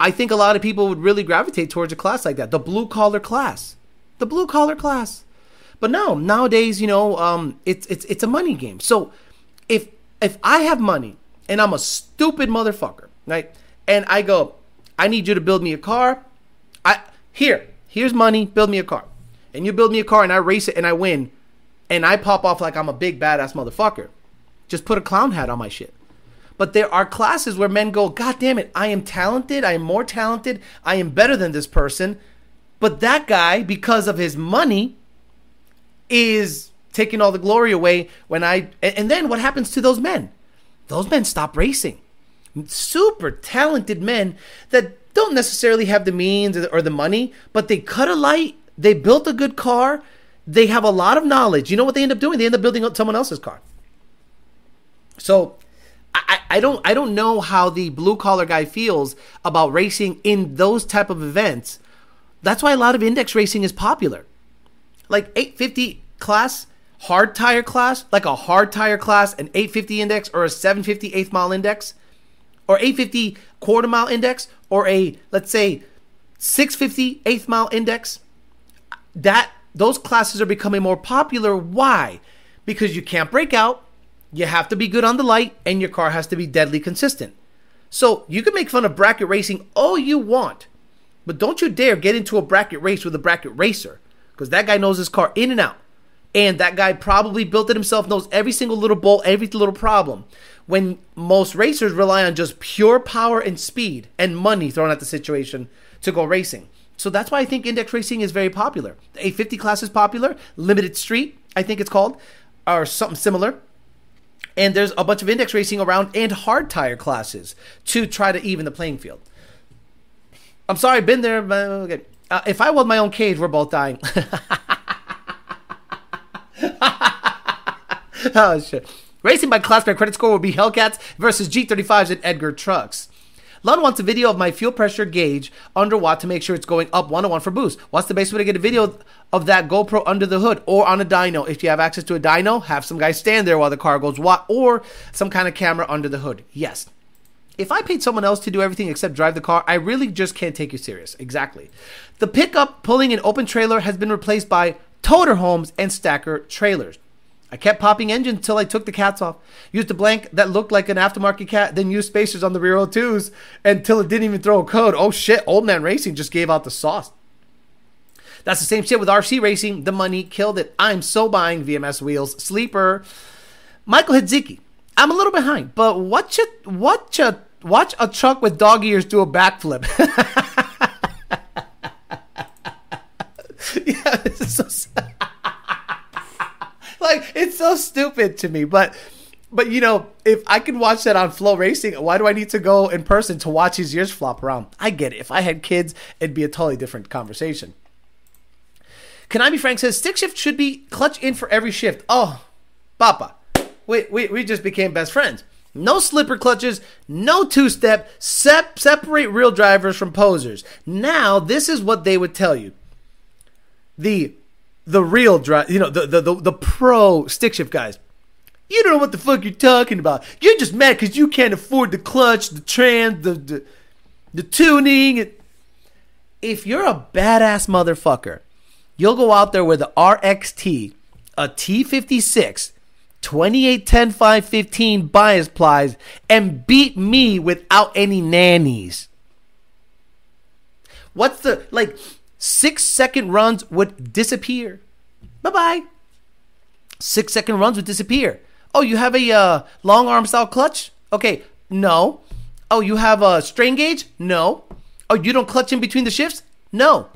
I think a lot of people would really gravitate towards a class like that. The blue collar class. The blue collar class. But no, nowadays, you know, um, it's it's it's a money game. So if if I have money and I'm a stupid motherfucker, right? And I go, I need you to build me a car. I here, here's money, build me a car. And you build me a car and I race it and I win, and I pop off like I'm a big badass motherfucker. Just put a clown hat on my shit. But there are classes where men go, God damn it, I am talented, I am more talented, I am better than this person. But that guy, because of his money, is taking all the glory away when I and then what happens to those men? Those men stop racing. Super talented men that don't necessarily have the means or the money, but they cut a light, they built a good car, they have a lot of knowledge. You know what they end up doing? They end up building someone else's car. So I, I don't I don't know how the blue collar guy feels about racing in those type of events. That's why a lot of index racing is popular like 850 class, hard tire class, like a hard tire class, an 850 index or a 750 eighth mile index, or 850 quarter mile index, or a let's say 650 eighth mile index, that those classes are becoming more popular. Why? Because you can't break out, you have to be good on the light, and your car has to be deadly consistent. So you can make fun of bracket racing all you want, but don't you dare get into a bracket race with a bracket racer because that guy knows his car in and out. And that guy probably built it himself, knows every single little bolt, every little problem. When most racers rely on just pure power and speed and money thrown at the situation to go racing. So that's why I think index racing is very popular. The 850 class is popular, limited street, I think it's called, or something similar. And there's a bunch of index racing around and hard tire classes to try to even the playing field. I'm sorry, I've been there. But okay. uh, if I weld my own cage, we're both dying. oh shit! Racing by class, my credit score will be Hellcats versus G35s and Edgar trucks. Lund wants a video of my fuel pressure gauge under watt to make sure it's going up one to one for boost. What's the best way to get a video of that GoPro under the hood or on a dyno? If you have access to a dyno, have some guy stand there while the car goes watt or some kind of camera under the hood. Yes. If I paid someone else to do everything except drive the car, I really just can't take you serious. Exactly. The pickup pulling an open trailer has been replaced by toter homes and stacker trailers. I kept popping engines until I took the cats off. Used a blank that looked like an aftermarket cat, then used spacers on the rear O2s until it didn't even throw a code. Oh shit, Old Man Racing just gave out the sauce. That's the same shit with RC Racing. The money killed it. I'm so buying VMS wheels. Sleeper. Michael Hidziki. I'm a little behind, but watch it. Watch a watch a truck with dog ears do a backflip. yeah, this is so sad like it's so stupid to me. But but you know, if I can watch that on FloRacing, why do I need to go in person to watch his ears flop around? I get it. If I had kids, it'd be a totally different conversation. Kanami Frank says stick shift should be clutch in for every shift. Oh, Papa, we, we, we just became best friends. No slipper clutches, no two step, sep- separate real drivers from posers. Now, this is what they would tell you. The the real drive, you know, the, the, the, the pro stick shift guys. You don't know what the fuck you're talking about. You're just mad because you can't afford the clutch, the trans, the, the, the tuning. If you're a badass motherfucker, you'll go out there with the RXT, a T56, 2810 515 bias plies, and beat me without any nannies. What's the, like, Six second runs would disappear. Bye bye. Six second runs would disappear. Oh, you have a uh, long arm style clutch? Okay, no. Oh, you have a strain gauge? No. Oh, you don't clutch in between the shifts? No.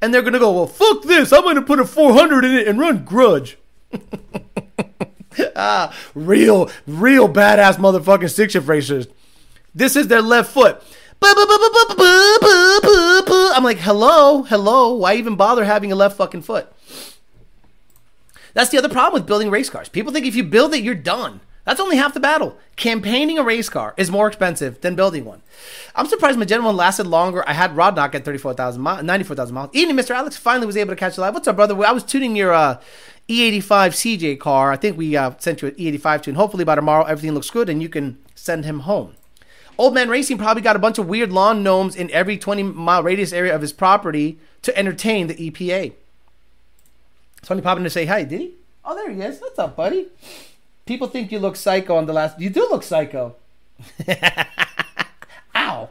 And they're gonna go, well, fuck this. I'm gonna put a 400 in it and run grudge. ah, real, real badass motherfucking six shift racers. This is their left foot. I'm like, hello, hello. Why even bother having a left fucking foot? That's the other problem with building race cars. People think if you build it, you're done. That's only half the battle. Campaigning a race car is more expensive than building one. I'm surprised my Gen 1 lasted longer. I had Rod knock at 34,000 miles, 94,000 miles. Even Mr. Alex finally was able to catch the live. What's up, brother? I was tuning your uh, E85 CJ car. I think we uh, sent you an E85 tune. Hopefully by tomorrow everything looks good and you can send him home. Old Man Racing probably got a bunch of weird lawn gnomes in every 20 mile radius area of his property to entertain the EPA. Somebody popping to say hi, did he? Oh, there he is. What's up, buddy? People think you look psycho on the last. You do look psycho. Ow.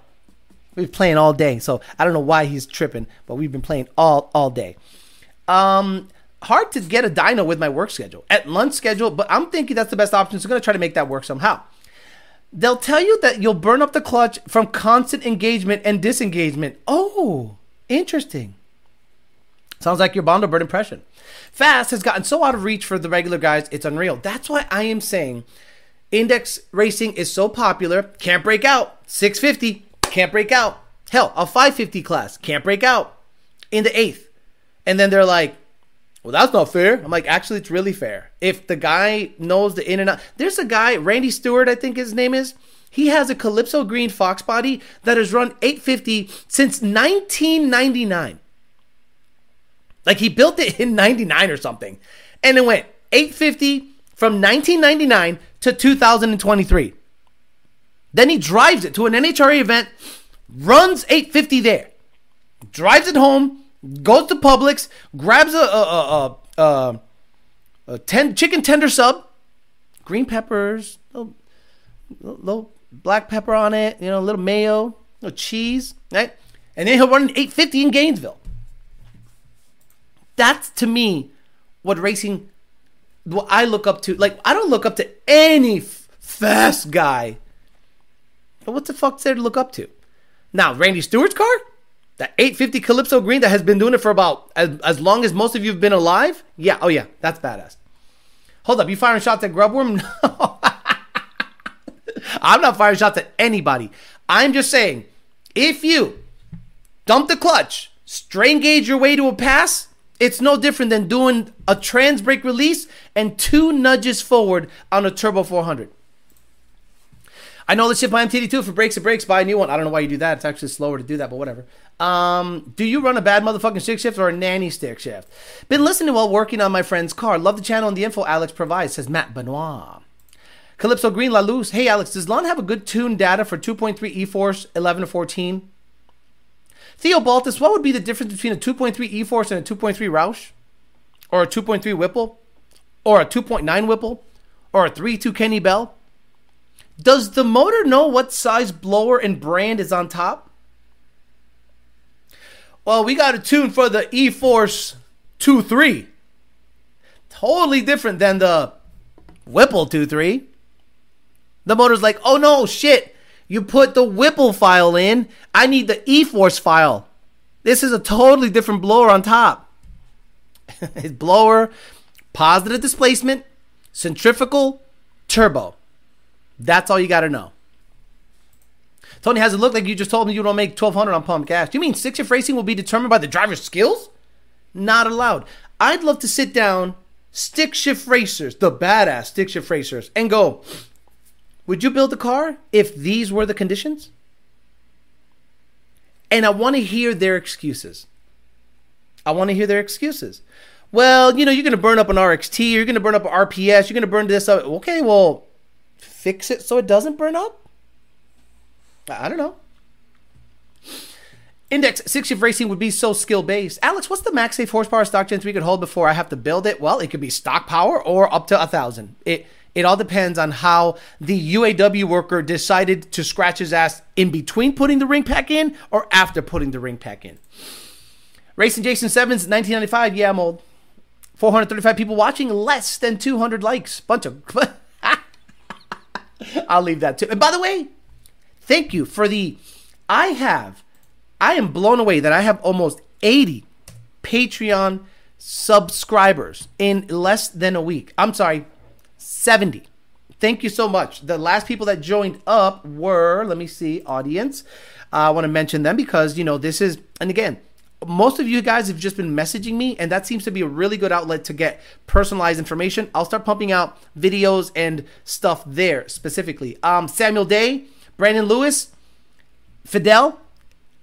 We've been playing all day, so I don't know why he's tripping, but we've been playing all all day. Um, hard to get a dyno with my work schedule at lunch schedule, but I'm thinking that's the best option. So I'm gonna try to make that work somehow. They'll tell you that you'll burn up the clutch from constant engagement and disengagement. Oh, interesting. Sounds like your Bondo Bird impression. Fast has gotten so out of reach for the regular guys, it's unreal. That's why I am saying index racing is so popular. Can't break out. 650, can't break out. Hell, a 550 class, can't break out in the eighth. And then they're like, well, that's not fair. I'm like, actually, it's really fair. If the guy knows the in and out, there's a guy, Randy Stewart, I think his name is. He has a Calypso Green Fox body that has run 850 since 1999. Like he built it in 99 or something. And it went 850 from 1999 to 2023. Then he drives it to an NHRA event, runs 850 there, drives it home, goes to Publix, grabs a a, a, a, a ten, chicken tender sub, green peppers, little, little black pepper on it, you know, a little mayo, little cheese, right? And then he'll run 850 in Gainesville. That's to me what racing what I look up to. Like I don't look up to any f- fast guy. But what the fuck's there to look up to? Now, Randy Stewart's car, that 850 Calypso Green that has been doing it for about as, as long as most of you have been alive. Yeah, oh yeah, that's badass. Hold up, you firing shots at Grubworm? No. I'm not firing shots at anybody. I'm just saying, if you dump the clutch, strain gauge your way to a pass, it's no different than doing a trans brake release and two nudges forward on a turbo 400. I know the ship my MTD2 for brakes and brakes, buy a new one. I don't know why you do that. It's actually slower to do that, but whatever. Um, do you run a bad motherfucking stick shift or a nanny stick shift? Been listening while working on my friend's car. Love the channel and the info Alex provides, says Matt Benoit. Calypso Green La Luz. Hey Alex, does Lund have a good tune data for 2.3 E-Force 11 to 14? Theo Baltus, what would be the difference between a 2.3 E-Force and a 2.3 Roush? Or a 2.3 Whipple? Or a 2.9 Whipple? Or a 3.2 Kenne Bell? Does the motor know what size blower and brand is on top? Well, we got a tune for the E-Force 2 3. Totally different than the Whipple 2 3. The motor's like, oh no, shit. You put the Whipple file in. I need the E-Force file. This is a totally different blower on top. it's blower, positive displacement, centrifugal, turbo. That's all you got to know. Tony, has it looked like you just told me you don't make 1200 on pump gas? Do you mean six shift racing will be determined by the driver's skills? Not allowed. I'd love to sit down, stick shift racers, the badass stick shift racers, and go, would you build a car if these were the conditions? And I want to hear their excuses. I want to hear their excuses. Well, you know, you're going to burn up an RXT, you're going to burn up an RPS, you're going to burn this up. Okay, well, fix it so it doesn't burn up? I don't know. Index six shift racing would be so skill based. Alex, what's the max safe horsepower stock Gen 3 could hold before I have to build it? Well, it could be stock power or up to a thousand. It it all depends on how the UAW worker decided to scratch his ass in between putting the ring pack in or after putting the ring pack in. Racing Jason Sevens, 1995. Yeah, I'm old. 435 people watching, less than 200 likes. Bunch of. I'll leave that too. And by the way, thank you for the. I have. I am blown away that I have almost 80 Patreon subscribers in less than a week. I'm sorry, 70. Thank you so much. The last people that joined up were, let me see, audience. Uh, I want to mention them because, you know, this is, and again, most of you guys have just been messaging me, and that seems to be a really good outlet to get personalized information. I'll start pumping out videos and stuff there specifically. Um, Samuel Day, Brandon Lewis, Fidel,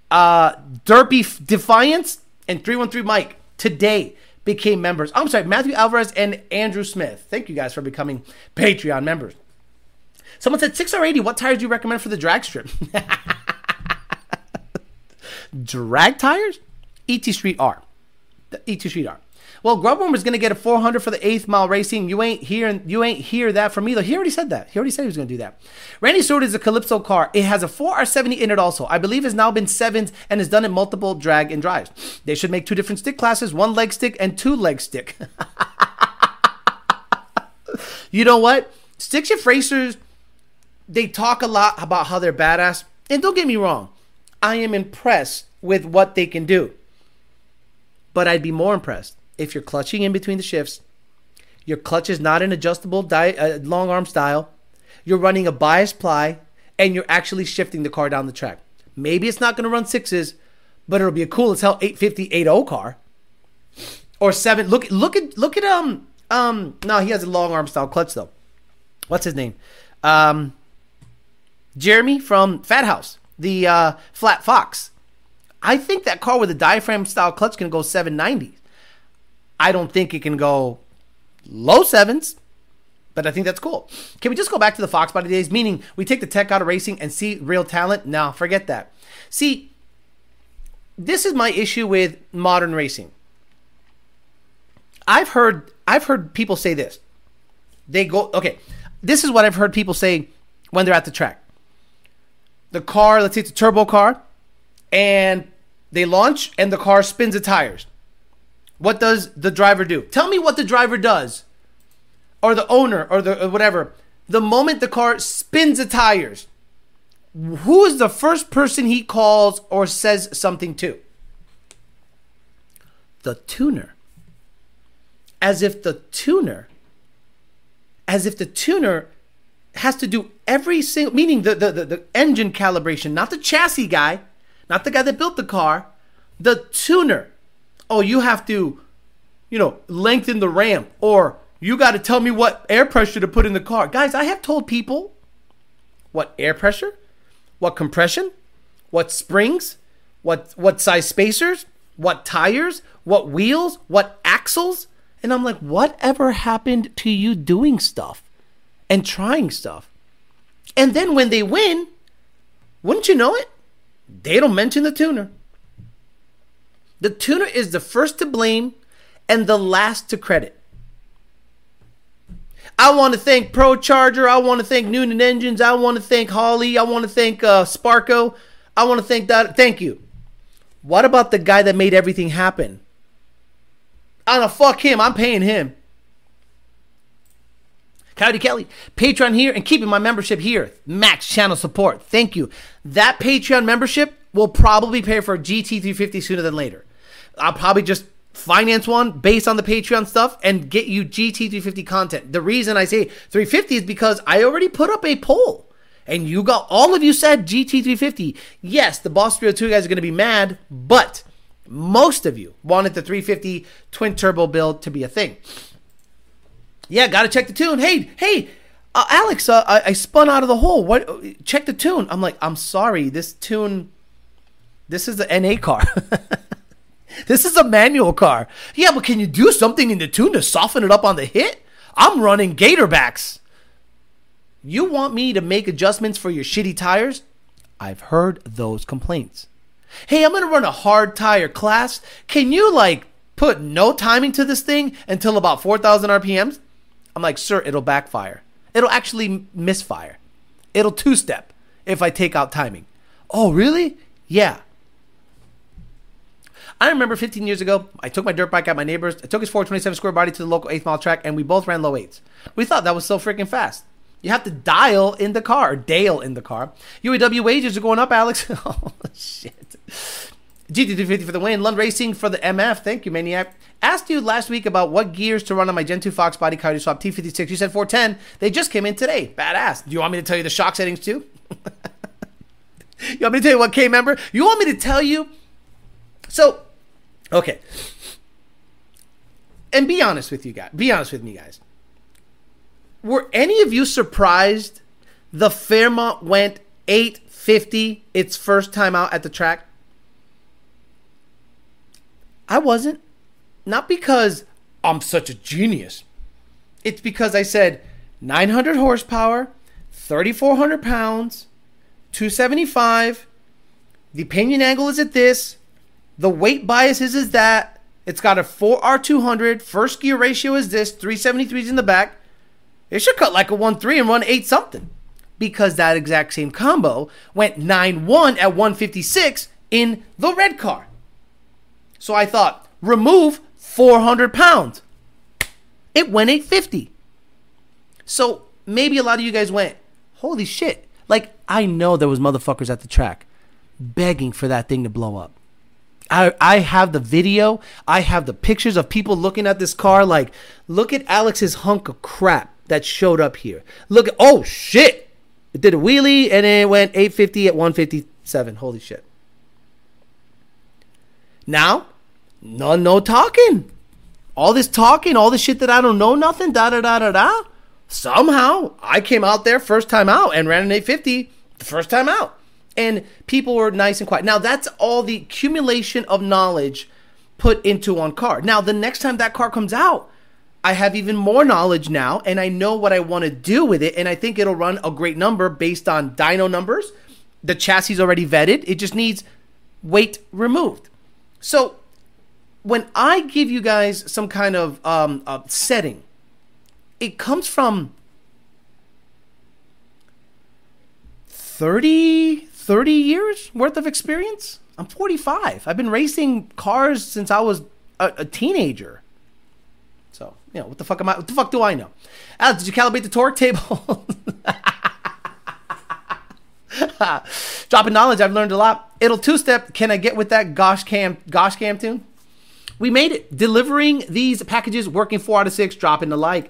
uh, Derpy Defiance, and 313 Mike today became members. I'm sorry, Matthew Alvarez and Andrew Smith. Thank you guys for becoming Patreon members. Someone said 6R80, what tires do you recommend for the drag strip? drag tires? ET Street R. The ET Street R. Well, Grubworm is going to get a 400 for the eighth mile racing. You ain't hearing, you ain't hear that from though. He already said that. He already said he was going to do that. Randy Stewart is a Calypso car. It has a 4R70 in it also. I believe has now been sevens and has done it multiple drag and drives. They should make two different stick classes, one leg stick and two leg stick. you know what? Stick shift racers, they talk a lot about how they're badass. And don't get me wrong, I am impressed with what they can do. But I'd be more impressed if you're clutching in between the shifts, your clutch is not an adjustable di- uh, long arm style, you're running a bias ply, and you're actually shifting the car down the track. Maybe it's not going to run sixes, but it'll be a cool as hell 850 80 car. Or seven. Look look at look at um um no, he has a long arm style clutch though. What's his name? Um Jeremy from Fat House, the uh, Flat Fox. I think that car with a diaphragm style clutch can go 790. I don't think it can go low sevens, but I think that's cool. Can we just go back to the Fox body days? Meaning we take the tech out of racing and see real talent? No, forget that. See, this is my issue with modern racing. I've heard I've heard people say this. They go okay. This is what I've heard people say when they're at the track. The car, let's say it's a turbo car, and they launch and the car spins the tires. What does the driver do? Tell me what the driver does or the owner or the or whatever, the moment the car spins the tires, who is the first person he calls or says something to? The tuner. As if the tuner, as if the tuner has to do every single, meaning the, the, the, the engine calibration, not the chassis guy, not the guy that built the car, the tuner. Oh, you have to, you know, lengthen the ramp or you got to tell me what air pressure to put in the car. Guys, I have told people what air pressure, what compression, what springs, what what size spacers, what tires, what wheels, what axles, and I'm like, whatever happened to you doing stuff and trying stuff? And then when they win, wouldn't you know it? They don't mention the tuner. The tuner is the first to blame and the last to credit. I want to thank ProCharger. I want to thank Noonan Engines. I want to thank Holley. I want to thank uh, Sparco. I want to thank that. Thank you. What about the guy that made everything happen? I don't know. Fuck him. I'm paying him. Coyote Kelly, Patreon here and keeping my membership here. Max channel support. Thank you. That Patreon membership will probably pay for a GT350 sooner than later. I'll probably just finance one based on the Patreon stuff and get you GT350 content. The reason I say 350 is because I already put up a poll and you got all of you said GT350. Yes, the Boss 302 guys are going to be mad, but most of you wanted the 350 twin turbo build to be a thing. Yeah, got to check the tune. Hey, hey, uh, Alex, uh, I, I spun out of the hole. What? Check the tune. I'm like, I'm sorry. This tune, this is the NA car. This is a manual car. Yeah, but can you do something in the tune to soften it up on the hit? I'm running Gatorbacks. You want me to make adjustments for your shitty tires? I've heard those complaints. Hey, I'm gonna run a hard tire class. Can you like put no timing to this thing until about 4,000 RPMs? I'm like, sir, it'll backfire. It'll actually misfire. It'll two step if I take out timing. Oh, really? Yeah. I remember 15 years ago, I took my dirt bike at my neighbor's. I took his 427 square body to the local eighth mile track, and we both ran low eights. We thought that was so freaking fast. You have to dial in the car, or Dale in the car. UAW wages are going up, Alex. oh, shit. GT250 for the win. Lund Racing for the MF. Thank you, Maniac. Asked you last week about what gears to run on my Gen 2 Fox body car. coyote swap T56. You said 410. They just came in today. Badass. Do you want me to tell you the shock settings too? you want me to tell you what K member? You want me to tell you? So Okay. And be honest with you guys. Be honest with me, guys. Were any of you surprised the Fairmont went 850 its first time out at the track? I wasn't. Not because I'm such a genius. It's because I said 900 horsepower, 3,400 pounds, 275. The pinion angle is at this. The weight bias is, is that. It's got a 4R200. First gear ratio is this. 373s in the back. It should cut like a 1.3 and run 8 something. Because that exact same combo went 9.1 at 156 in the red car. So I thought, remove 400 pounds. It went 850. So maybe a lot of you guys went, holy shit. Like, I know there was motherfuckers at the track begging for that thing to blow up. I, I have the video. I have the pictures of people looking at this car like, look at Alex's hunk of crap that showed up here. Look at, oh shit. It did a wheelie and it went 850 at 157. Holy shit. Now, no, no talking. All this talking, all this shit that I don't know nothing, da da da da da. Somehow, I came out there first time out and ran an 850 the first time out and people were nice and quiet. Now that's all the accumulation of knowledge put into one car. Now the next time that car comes out, I have even more knowledge now and I know what I want to do with it and I think it'll run a great number based on dyno numbers. The chassis is already vetted. It just needs weight removed. So when I give you guys some kind of um, setting, it comes from 30 30 years worth of experience. I'm 45. I've been racing cars since I was a, a teenager. So, you know, what the fuck am I? What the fuck do I know? Alex, did you calibrate the torque table? Dropping knowledge, I've learned a lot. It'll two step. Can I get with that Gosh Cam Gosh Cam tune? We made it. Delivering these packages, working four out of six, dropping the like.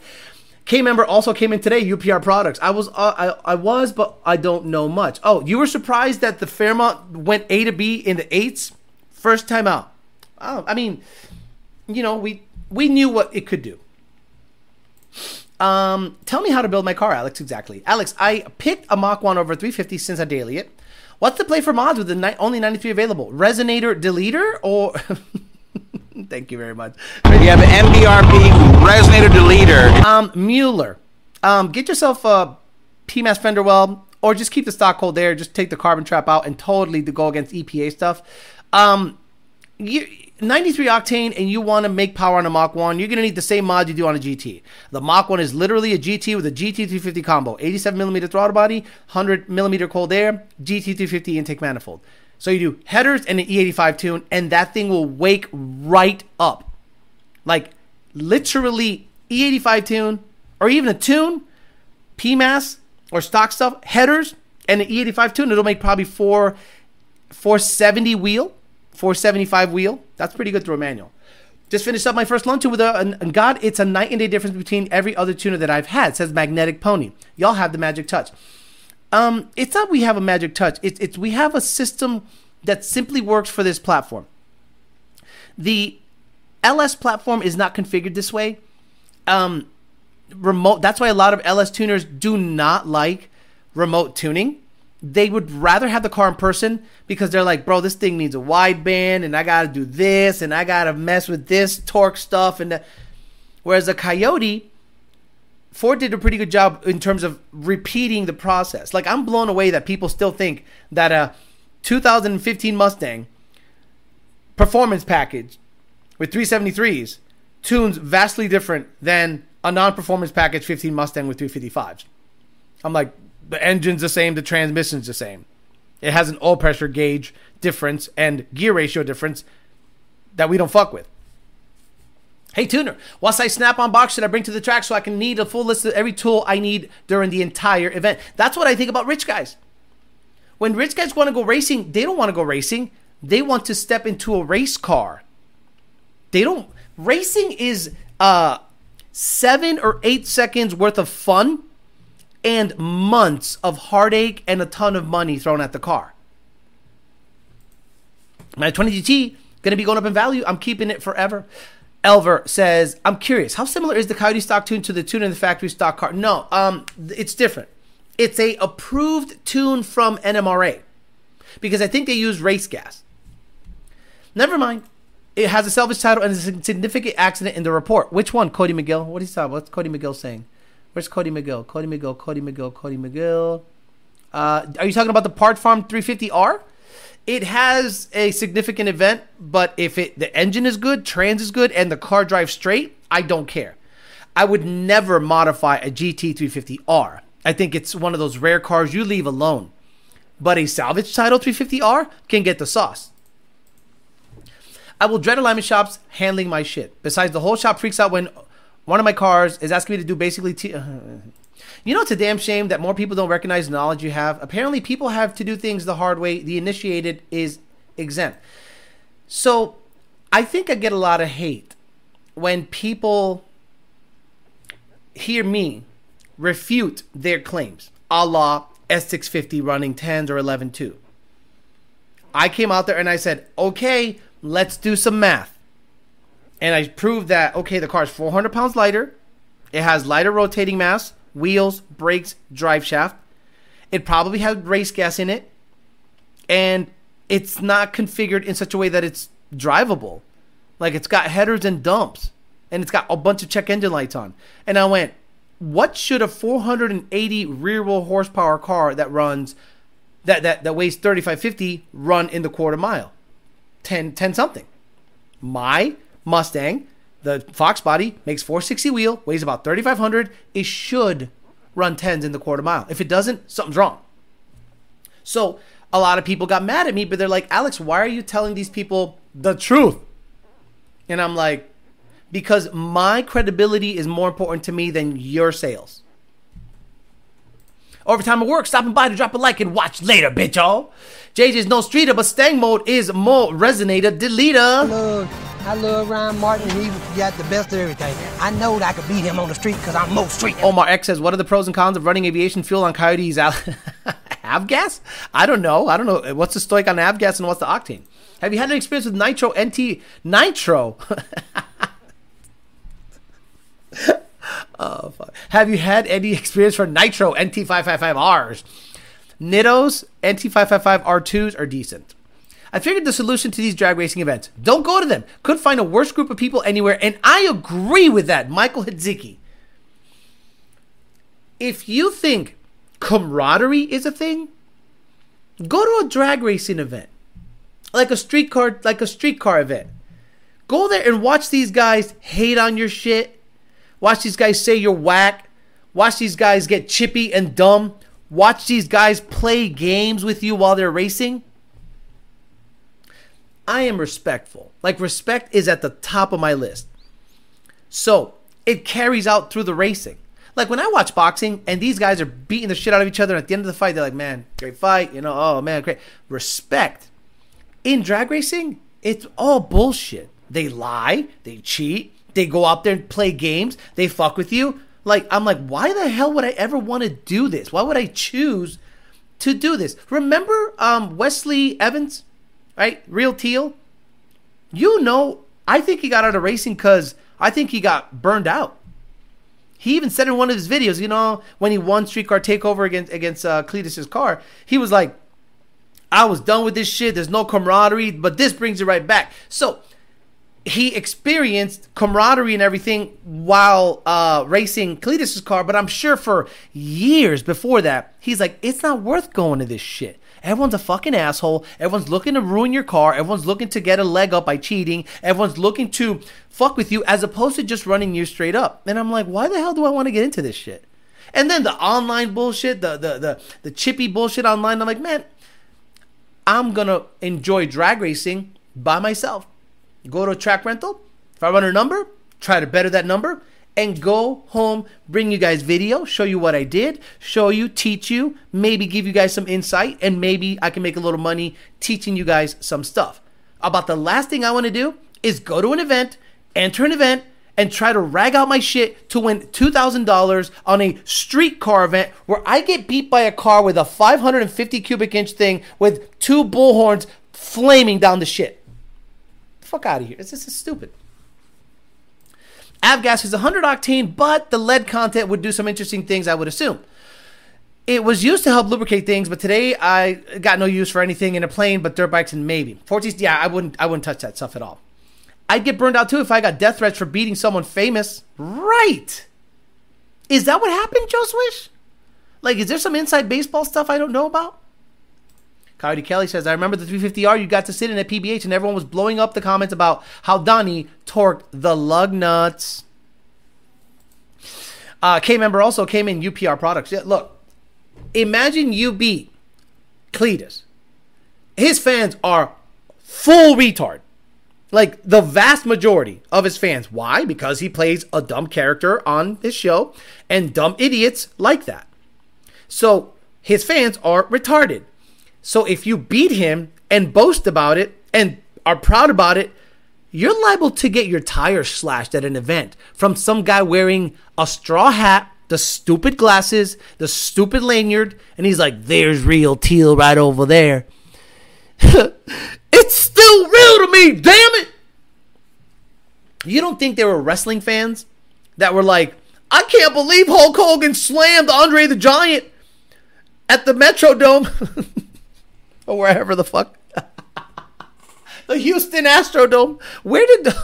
K member also came in today. UPR products. I was, uh, I, I was, but I don't know much. Oh, you were surprised that the Fairmont went A to B in the eights, first time out. Oh, I mean, you know, we we knew what it could do. Um, tell me how to build my car, Alex. Exactly, Alex. I picked a Mach One over 350 since I daily it. What's the play for mods with the ni- only 93 available? Resonator deleter or? Thank you very much. You have MBRP resonator deleter. Um, Mueller. Um, get yourself a PMAS fender well, or just keep the stock cold there. Just take the carbon trap out and totally to go against EPA stuff. Um, you, 93 octane and you want to make power on a Mach 1, you're going to need the same mod you do on a GT. The Mach 1 is literally a GT with a GT350 combo 87 millimeter throttle body, 100 millimeter cold air, GT350 intake manifold. So you do headers and an E85 tune, and that thing will wake right up. Like literally E85 tune, or even a tune, PMAS or stock stuff, headers, and an E85 tune. It'll make probably four 470 wheel 475 wheel. That's pretty good through a manual. Just finished up my first lunch with a, and God, it's a night and day difference between every other tuner that I've had. Says Magnetic Pony. Y'all have the Magic Touch. Um, it's not we have a Magic Touch. It's it's we have a system that simply works for this platform. The LS platform is not configured this way. Um, remote. That's why a lot of LS tuners do not like remote tuning they would rather have the car in person because they're like, bro, this thing needs a wideband and I got to do this and I got to mess with this torque stuff. And that. whereas a Coyote, Ford did a pretty good job in terms of repeating the process. Like I'm blown away that people still think that a 2015 Mustang performance package with 373s tunes vastly different than a non-performance package 15 Mustang with 355s. I'm like, the engine's the same, the transmission's the same. It has an oil pressure gauge difference and gear ratio difference that we don't fuck with. Hey tuner, what's I snap on box should I bring to the track so I can need a full list of every tool I need during the entire event? That's what I think about rich guys. When rich guys want to go racing, they don't want to go racing. They want to step into a race car. They don't. Racing is uh, seven or eight seconds worth of fun and months of heartache and a ton of money thrown at the car. My 20 GT going to be going up in value. I'm keeping it forever. Elver says, "I'm curious. How similar is the Coyote stock tune to the tune in the factory stock car? No, um, it's different. It's a approved tune from NMRA because I think they use race gas. Never mind. It has a salvage title and a significant accident in the report. Which one, Cody McGill? What is that? What's Cody McGill saying? Where's Cody McGill? Cody McGill, Cody McGill, Cody McGill. Uh, are you talking about the Part Farm 350R? It has a significant event, but if it the engine is good, trans is good, and the car drives straight, I don't care. I would never modify a GT350R. I think it's one of those rare cars you leave alone. But a salvage title 350R can get the sauce. I will dread alignment shops handling my shit. Besides, the whole shop freaks out when one of my cars is asking me to do basically. T- you know, it's a damn shame that more people don't recognize the knowledge you have. Apparently, people have to do things the hard way. The initiated is exempt. So, I think I get a lot of hate when people hear me refute their claims, a la S650 running 10s or 11.2. I came out there and I said, okay, let's do some math and I proved that okay, the car is 400 pounds lighter. It has lighter rotating mass, wheels, brakes, drive shaft. It probably has race gas in it, and it's not configured in such a way that it's drivable. Like it's got headers and dumps, and it's got a bunch of check engine lights on. And I went, what should a 480 rear wheel horsepower car that runs that that that weighs 3550 run in the quarter mile? 10 10 something. My Mustang, the Fox body makes 460 wheel, weighs about 3,500. It should run 10s in the quarter mile. If it doesn't, something's wrong. So a lot of people got mad at me, but they're like, Alex, why are you telling these people the truth? And I'm like, because my credibility is more important to me than your sales. Overtime at work, stopping by to drop a like and watch later, bitch, y'all. JJ's no streeter, but Stang mode is more resonator, deleter. I love Ryan Martin. He got the best of everything. I know that I could beat him on the street because I'm most street. Omar X says, "What are the pros and cons of running aviation fuel on Coyote's al- avgas? I don't know. I don't know. What's the stoic on avgas and what's the octane? Have you had an experience with nitro NT nitro? oh, fuck. Have you had any experience for nitro NT555Rs? Nittos NT555R2s are decent. I figured the solution to these drag racing events: don't go to them. Could find a worse group of people anywhere, and I agree with that, Michael Hidziki. If you think camaraderie is a thing, go to a drag racing event, like a streetcar, like a streetcar event. Go there and watch these guys hate on your shit. Watch these guys say you're whack. Watch these guys get chippy and dumb. Watch these guys play games with you while they're racing. I am respectful. Like, respect is at the top of my list. So, it carries out through the racing. Like, when I watch boxing and these guys are beating the shit out of each other, and at the end of the fight, they're like, man, great fight. You know, oh, man, great. Respect. In drag racing, it's all bullshit. They lie, they cheat, they go out there and play games, they fuck with you. Like, I'm like, why the hell would I ever want to do this? Why would I choose to do this? Remember um, Wesley Evans, right? Real Teal? You know, I think he got out of racing because I think he got burned out. He even said in one of his videos, you know, when he won Streetcar Takeover against against uh, Cleetus's car, he was like, "I was done with this shit. There's no camaraderie, but this brings it right back." So he experienced camaraderie and everything while uh, racing Cleetus's car, but I'm sure for years before that, he's like, it's not worth going to this shit. Everyone's a fucking asshole. Everyone's looking to ruin your car. Everyone's looking to get a leg up by cheating. Everyone's looking to fuck with you as opposed to just running you straight up. And I'm like, why the hell do I want to get into this shit? And then the online bullshit, the the the, the chippy bullshit online. I'm like, man, I'm gonna enjoy drag racing by myself go to a track rental. If I run a number, try to better that number and go home, bring you guys video, show you what I did, show you, teach you, maybe give you guys some insight, and maybe I can make a little money teaching you guys some stuff. About the last thing I want to do is go to an event, enter an event, and try to rag out my shit to win $2,000 on a street car event where I get beat by a car with a 550 cubic inch thing with two bullhorns flaming down the shit. Fuck out of here. This, this is stupid. Avgas is 100 octane, but the lead content would do some interesting things, I would assume. It was used to help lubricate things, but today I got no use for anything in a plane but dirt bikes and maybe. 14, yeah, I wouldn't I wouldn't touch that stuff at all. I'd get burned out too if I got death threats for beating someone famous. Right. Is that what happened, Joe Swish? Like, is there some inside baseball stuff I don't know about? Coyote Kelly says, I remember the 350R you got to sit in at PBH and everyone was blowing up the comments about how Donnie torqued the lug nuts. Uh, K member also came in UPR products. Yeah, look, imagine you beat Cleetus. His fans are full retard. Like the vast majority of his fans. Why? Because he plays a dumb character on his show, and dumb idiots like that. So his fans are retarded. So if you beat him and boast about it and are proud about it, you're liable to get your tire slashed at an event from some guy wearing a straw hat, the stupid glasses, the stupid lanyard, and he's like, there's real teal right over there. it's still real to me, damn it! You don't think there were wrestling fans that were like, I can't believe Hulk Hogan slammed Andre the Giant at the Metrodome. or wherever the fuck. the Houston Astrodome. Where did the.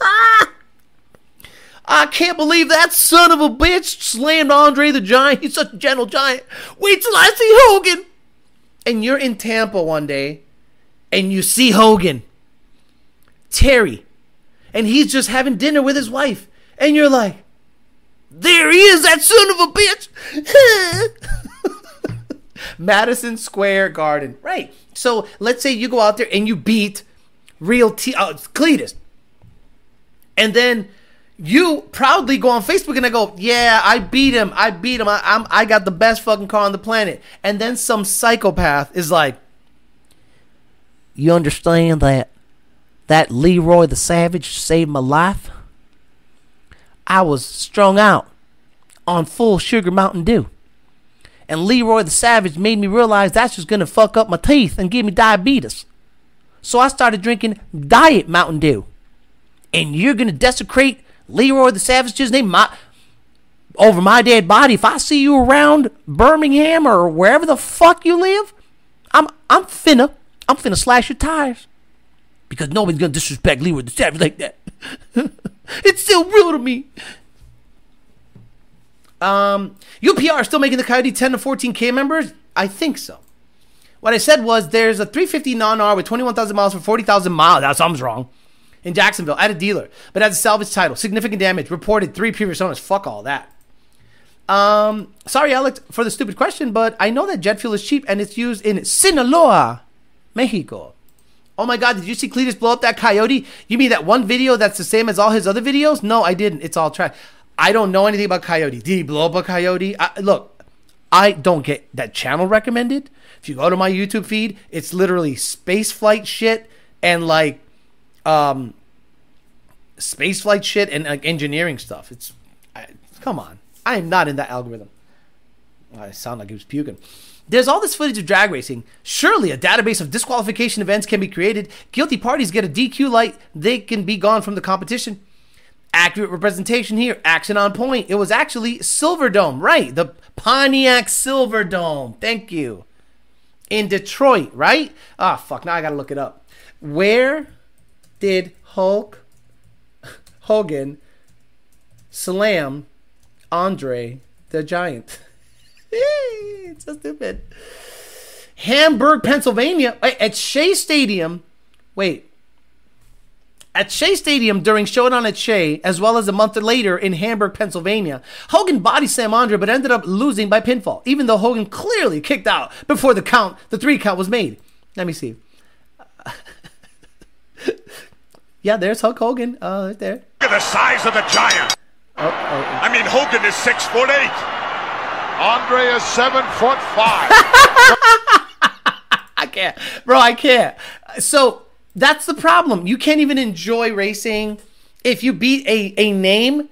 I can't believe that son of a bitch slammed Andre the Giant. He's such a gentle giant. Wait till I see Hogan. And you're in Tampa one day and you see Hogan, Terry, and he's just having dinner with his wife. And you're like, there he is, that son of a bitch. Madison Square Garden. Right. So let's say you go out there and you beat real T- uh, Cleetus. and then you proudly go on Facebook and I go, yeah, I beat him. I beat him. I, I'm I got the best fucking car on the planet. And then some psychopath is like, you understand that that Leroy the Savage saved my life? I was strung out on full sugar Mountain Dew. And Leroy the Savage made me realize that's just gonna fuck up my teeth and give me diabetes. So I started drinking diet Mountain Dew. And you're gonna desecrate Leroy the Savage's name my, over my dead body. If I see you around Birmingham or wherever the fuck you live, I'm I'm finna I'm finna slash your tires. Because nobody's gonna disrespect Leroy the Savage like that. it's still real to me. Um, UPR still making the Coyote 10 to 14K members? I think so. What I said was there's a 350 non-R with 21,000 miles for 40,000 miles. That something's wrong. In Jacksonville, at a dealer, but has a salvage title. Significant damage. Reported three previous owners. Fuck all that. Um, sorry, Alex, for the stupid question, but I know that jet fuel is cheap and it's used in Sinaloa, Mexico. Oh my God, did you see Cleetus blow up that coyote? You mean that one video that's the same as all his other videos? No, I didn't. It's all trash. I don't know anything about coyote. Did he blow up a coyote? I, look, I don't get that channel recommended. If you go to my YouTube feed, it's literally space flight shit and like um space flight shit and like engineering stuff. It's I, come on. I am not in that algorithm. I sound like he was puking. There's all this footage of drag racing. Surely a database of disqualification events can be created. Guilty parties get a DQ light. They can be gone from the competition. Accurate representation here. Action on point. It was actually Silverdome, right? The Pontiac Silverdome. Thank you. In Detroit, right? Ah, oh, fuck. Now I gotta look it up. Where did Hulk Hogan slam Andre the Giant? it's so stupid. Hamburg, Pennsylvania, at Shea Stadium. Wait. At Shea Stadium during Showdown at Shea, as well as a month later in Hamburg, Pennsylvania, Hogan body Sam Andre but ended up losing by pinfall, even though Hogan clearly kicked out before the count, the three count was made. Let me see. yeah, there's Hulk Hogan. Uh, right there. Look at the size of the giant. Oh, oh, oh. I mean, Hogan is six foot eight. Andre is seven foot five. I can't, bro. I can't. So that's the problem. You can't even enjoy racing if you beat a a name.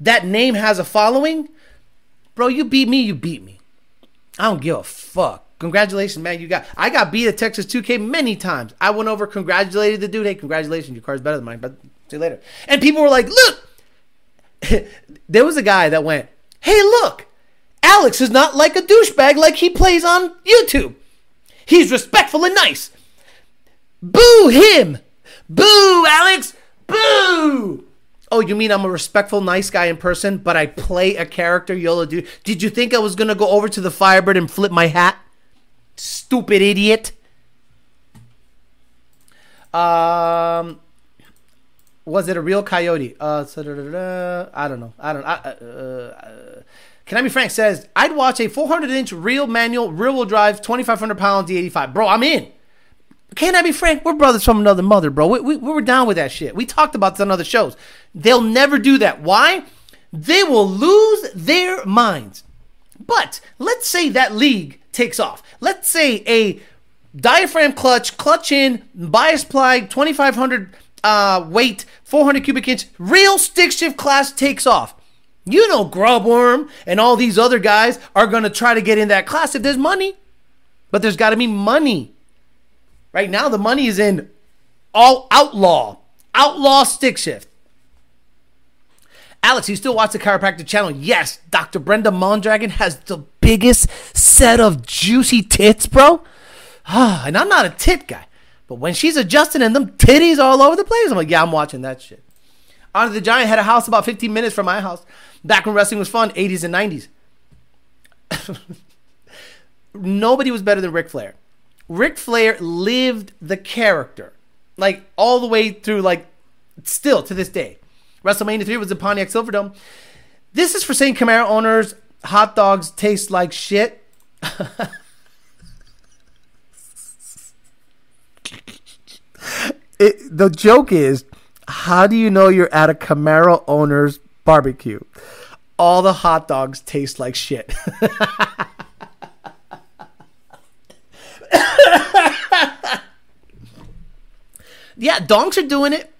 That name has a following, bro. You beat me. You beat me. I don't give a fuck. Congratulations, man. You got I got beat at Texas 2K many times. I went over, congratulated the dude. Hey, congratulations, your car's better than mine. But see you later. And people were like, look. there was a guy that went, hey, look, Alex is not like a douchebag like he plays on YouTube. He's respectful and nice. Boo him! Boo, Alex! Boo! Oh, you mean I'm a respectful, nice guy in person, but I play a character YOLO dude? Did you think I was gonna go over to the Firebird and flip my hat? Stupid idiot. Um, was it a real coyote? Uh, I don't know. I don't. I, uh, uh, can I be frank? Says I'd watch a 400 inch real manual, rear wheel drive, 2,500 pound D85. Bro, I'm in. Can I be frank? We're brothers from another mother, bro. We, we, we were down with that shit. We talked about this on other shows. They'll never do that. Why? They will lose their minds. But let's say that league takes off. Let's say a diaphragm clutch, clutch in, bias ply, 2,500 uh, weight, 400 cubic inch, real stick shift class takes off. You know, Grubworm and all these other guys are going to try to get in that class if there's money. But there's got to be money. Right now, the money is in all outlaw, outlaw stick shift. Alex, you still watch the chiropractic channel? Yes, Dr. Brenda Mondragon has the biggest set of juicy tits, bro. Ah, and I'm not a tit guy, but when she's adjusting and them titties all over the place, I'm like, yeah, I'm watching that shit. Andre the Giant had a house about 15 minutes from my house. Back when wrestling was fun, 80s and 90s. Nobody was better than Ric Flair. Ric Flair lived the character, like all the way through, like still to this day. WrestleMania 3 was in Pontiac Silverdome. This is for St. Camaro owners hot dogs taste like shit. it, the joke is How do you know you're at a Camaro owner's barbecue? All the hot dogs taste like shit. yeah, donks are doing it.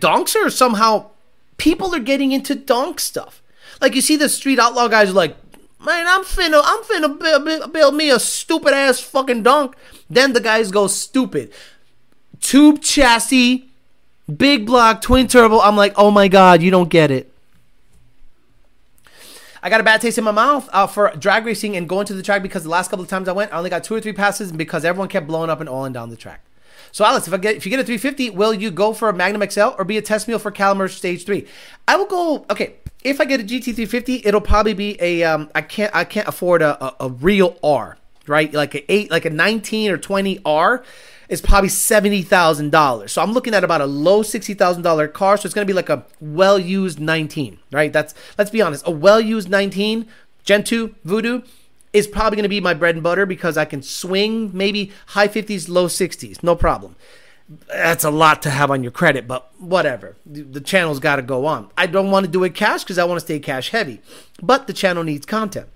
Donks are somehow people are getting into donk stuff. Like you see the street outlaw guys are like, man, I'm finna, I'm finna build, build me a stupid ass fucking donk. Then the guys go stupid. Tube chassis, big block, twin turbo. I'm like, oh my god, you don't get it. I got a bad taste in my mouth uh, for drag racing and going to the track because the last couple of times I went, I only got two or three passes because everyone kept blowing up and oiling down the track. So Alex, if I get if you get a 350, will you go for a Magnum XL or be a test meal for Caliber Stage Three? I will go. Okay, if I get a GT350, it'll probably be a. Um, I can't I can't afford a, a, a real R, right? Like a eight, like a 19 or 20 R is probably seventy thousand dollars. So I'm looking at about a low sixty thousand dollar car. So it's gonna be like a well used 19, right? That's let's be honest, a well used 19 Gen 2 Voodoo is probably going to be my bread and butter because I can swing maybe high 50s, low 60s, no problem. That's a lot to have on your credit, but whatever. The channel's got to go on. I don't want to do it cash because I want to stay cash heavy, but the channel needs content.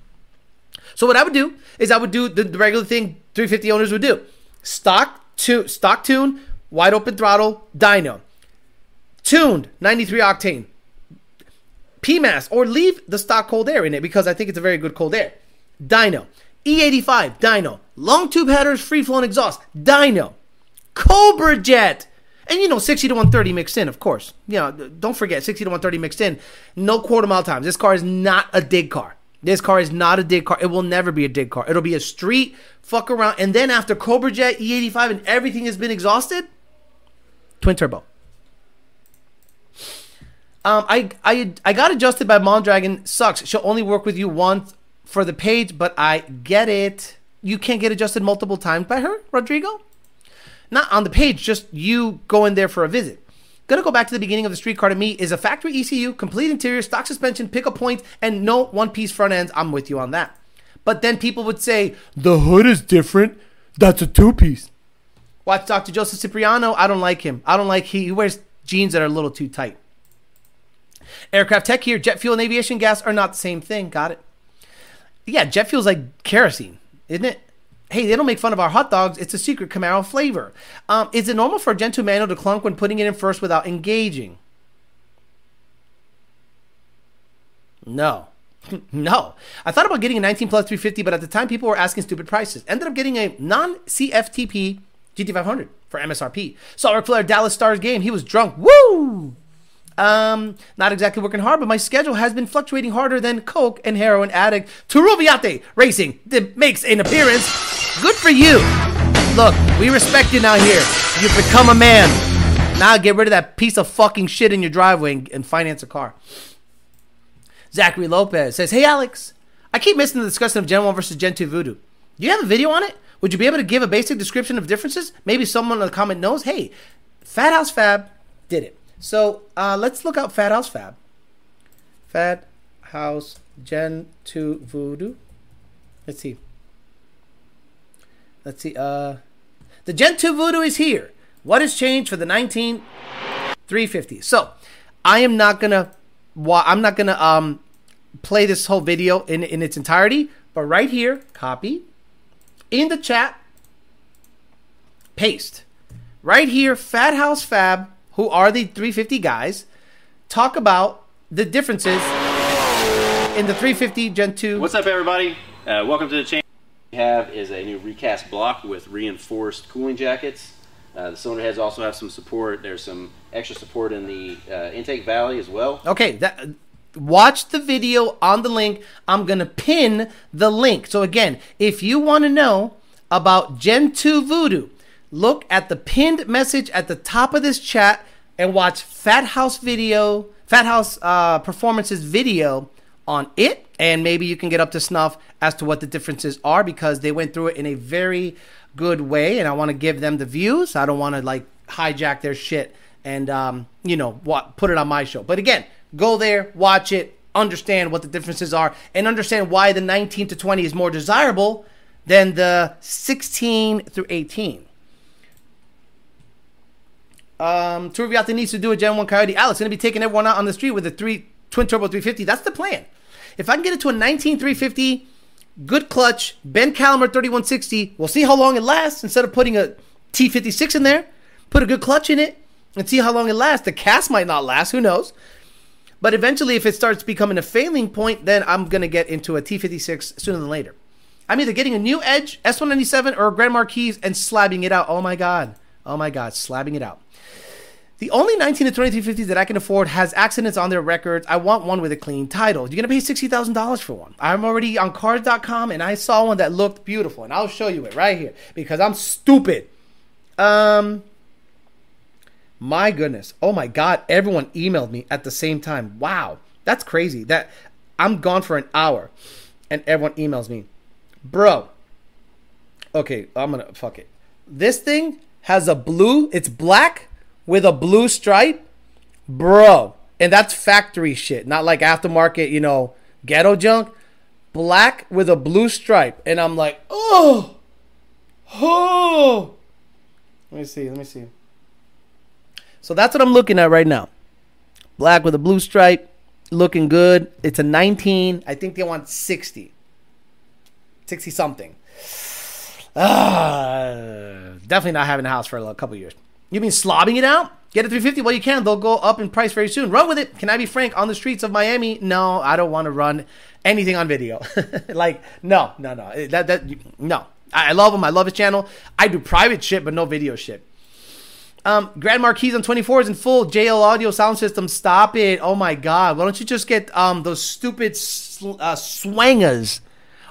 So what I would do is I would do the, regular thing 350 owners would do: stock to stock tune, wide open throttle, dyno, tuned 93 octane, PMAS, or leave the stock cold air in it because I think it's a very good cold air dyno. E85, dyno. Long tube headers, free flowing exhaust, dyno. Cobra Jet. And you know, 60 to 130 mixed in, of course. You know, don't forget, 60 to 130 mixed in. No quarter mile times. This car is not a dig car. This car is not a dig car. It will never be a dig car. It'll be a street fuck around. And then after Cobra Jet, E85, and everything has been exhausted, twin turbo. Um, I I I got adjusted by Mondragon. Sucks. She'll only work with you once for the page, but I get it. You can't get adjusted multiple times by her, Rodrigo? Not on the page, just you going there for a visit. Gonna go back to the beginning of the streetcar to me is a factory ECU, complete interior, stock suspension, pickup points, and no one piece front ends. I'm with you on that. But then people would say, the hood is different. That's a two piece. Watch Dr. Joseph Cipriano. I don't like him. I don't like he, he wears jeans that are a little too tight. Aircraft tech here, jet fuel and aviation gas are not the same thing. Got it. Yeah, jet fuel's like kerosene, isn't it? Hey, they don't make fun of our hot dogs. It's a secret Camaro flavor. Um, is it normal for a Gen 2 manual to clunk when putting it in first without engaging? No. no. I thought about getting a 19 plus 350, but at the time people were asking stupid prices. Ended up getting a non CFTP GT500 for MSRP. Saw Ric Flair Dallas Stars game. He was drunk. Woo! Um, not exactly working hard, but my schedule has been fluctuating harder than coke and heroin addict Turuviate Racing makes an appearance. Good for you. Look, we respect you now here. You've become a man. Now get rid of that piece of fucking shit in your driveway and, and finance a car. Zachary Lopez says, Hey Alex, I keep missing the discussion of Gen 1 versus Gen 2 Voodoo. Do you have a video on it? Would you be able to give a basic description of differences? Maybe someone in the comment knows. Hey, Fat House Fab did it. So uh, let's look up Fat House Fab. Fat House Gen 2 Voodoo. Let's see. Let's see. Uh, the Gen 2 Voodoo is here. What has changed for the 19 350? So I am not gonna. I'm not gonna um play this whole video in in its entirety. But right here, copy in the chat, paste. Right here, Fat House Fab who are the 350 guys, talk about the differences in the 350 Gen 2. What's up, everybody? Uh, welcome to the channel. We have is a new recast block with reinforced cooling jackets. Uh, the cylinder heads also have some support. There's some extra support in the uh, intake valley as well. Okay, that, watch the video on the link. I'm going to pin the link. So, again, if you want to know about Gen 2 Voodoo, look at the pinned message at the top of this chat and watch Fat House video, Fat House uh, performances video on it, and maybe you can get up to snuff as to what the differences are because they went through it in a very good way, and I want to give them the views. I don't want to like hijack their shit and um, you know what put it on my show. But again, go there, watch it, understand what the differences are, and understand why the 19 to 20 is more desirable than the 16 through 18. Um, Turviata needs to do a Gen 1 Coyote. Alex going to be taking everyone out on the street with a three twin turbo 350. That's the plan. If I can get it to a 19 350, good clutch, Ben Calimer 3160, we'll see how long it lasts. Instead of putting a T56 in there, put a good clutch in it and see how long it lasts. The cast might not last, who knows? But eventually, if it starts becoming a failing point, then I'm going to get into a T56 sooner than later. I'm either getting a new Edge, S197, or a Grand Marquis and slabbing it out. Oh my God. Oh my God, slabbing it out. The only 19 to 2350s that I can afford has accidents on their records. I want one with a clean title. You're to pay $60,000 for one. I'm already on cars.com and I saw one that looked beautiful and I'll show you it right here because I'm stupid. Um my goodness. Oh my god, everyone emailed me at the same time. Wow. That's crazy. That I'm gone for an hour and everyone emails me. Bro. Okay, I'm going to fuck it. This thing has a blue, it's black with a blue stripe, bro. And that's factory shit, not like aftermarket, you know, ghetto junk. Black with a blue stripe. And I'm like, oh, oh. Let me see, let me see. So that's what I'm looking at right now. Black with a blue stripe, looking good. It's a 19. I think they want 60. 60 something. Uh, definitely not having a house for a couple years. You mean slobbing it out? Get a 350 Well, you can. They'll go up in price very soon. Run with it. Can I be frank? On the streets of Miami, no, I don't want to run anything on video. like, no, no, no. That that no. I, love him. I love his channel. I do private shit, but no video shit. Um, Grand Marquis on 24 is in full JL audio sound system. Stop it. Oh my God. Why don't you just get um those stupid sl- uh, swangers?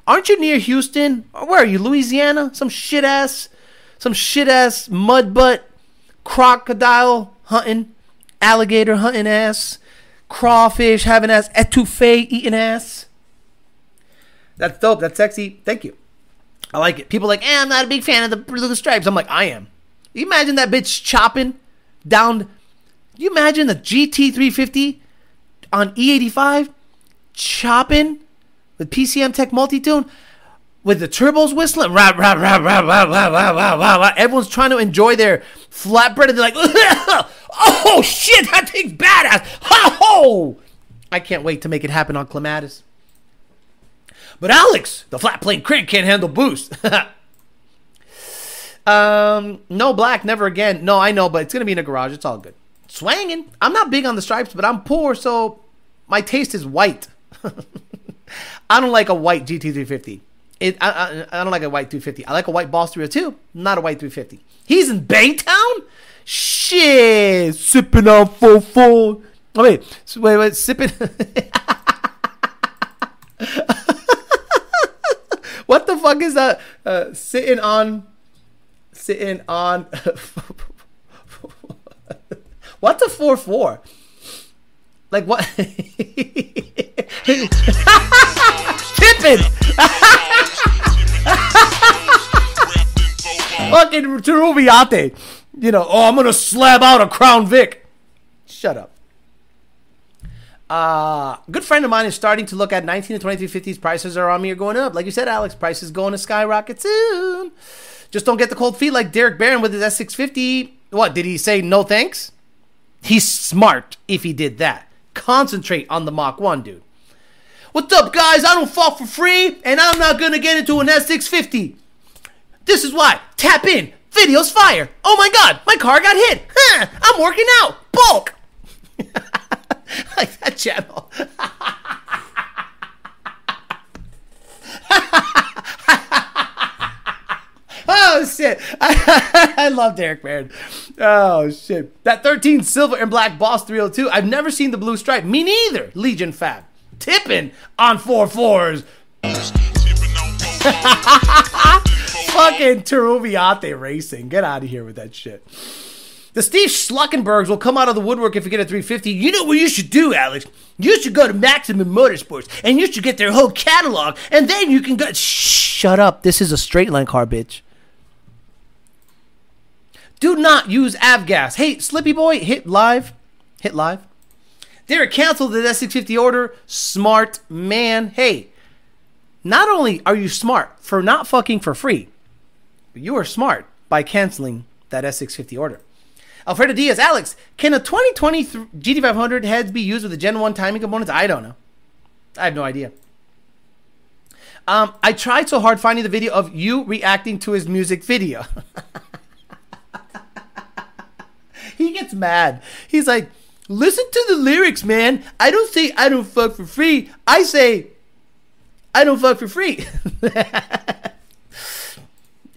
Aren't you near Houston? Or where are you? Louisiana? Some shit ass, some shit ass mud butt crocodile hunting, alligator hunting ass, crawfish having ass, etouffee eating ass. That's dope. That's sexy. Thank you. I like it. People like, eh, I'm not a big fan of the blue stripes. I'm like, I am. You imagine that bitch chopping down. You imagine the GT350 on E85 chopping with PCMTEC multi tune with the turbos whistling. Rah, rah, rah, rah, rah, rah, rah, rah, rah, rah. Everyone's trying to enjoy their flatbread and they're like, oh shit, that thing's badass. Ho! I can't wait to make it happen on Clematis. But Alex, the flat plane crank can't handle boost. um, no black, never again. No, I know, but it's gonna be in a garage. It's all good. Swanging. I'm not big on the stripes, but I'm poor, so my taste is white. I don't like a white GT350. It, I, I, I, don't like a white 250. I like a white Boss 302, not a white 350. He's in Baytown? Shit. Sipping on full full. Oh, wait. Wait, wait. Sipping. what the fuck is that? Uh, sitting on. Sitting on. What's a 4 4? Like what? Tipping! Fucking Rubiate. You know, oh, I'm gonna slab out a Crown Vic. Shut up. Uh, good friend of mine is starting to look at 19 to 2350s. Prices are on me are going up. Like you said, Alex, prices going to skyrocket soon. Just don't get the cold feet like Derek Barron with his S650. What, did he say no thanks? He's smart if he did that. Concentrate on the Mach 1, dude. What's up, guys? I don't fall for free, and I'm not gonna get into an S650. This is why. Tap in. Video's fire. Oh my god, my car got hit. Huh, I'm working out. Bulk. like that channel. oh shit! I, love Derek Barron. Oh shit! That 13 silver and black Boss 302. I've never seen the blue stripe. Me neither. Legion Fab tipping on four fours. Fucking Teruviate Racing. Get out of here with that shit. The Steve Schluckenbergs will come out of the woodwork if you get a 350. You know what you should do, Alex? You should go to Maximum Motorsports and you should get their whole catalog, and then you can go. Shut up. This is a straight line car, bitch. Do not use avgas. Hey, Slippy Boy, hit live. Hit live. Derek canceled the S650 order. Smart man. Hey, not only are you smart for not fucking for free, you are smart by canceling that S650 order. Alfredo Diaz, Alex, can a 2020 GT500 heads be used with the Gen 1 timing components? I don't know. I have no idea. Um, I tried so hard finding the video of you reacting to his music video. he gets mad. He's like, listen to the lyrics, man. I don't say I don't fuck for free. I say I don't fuck for free.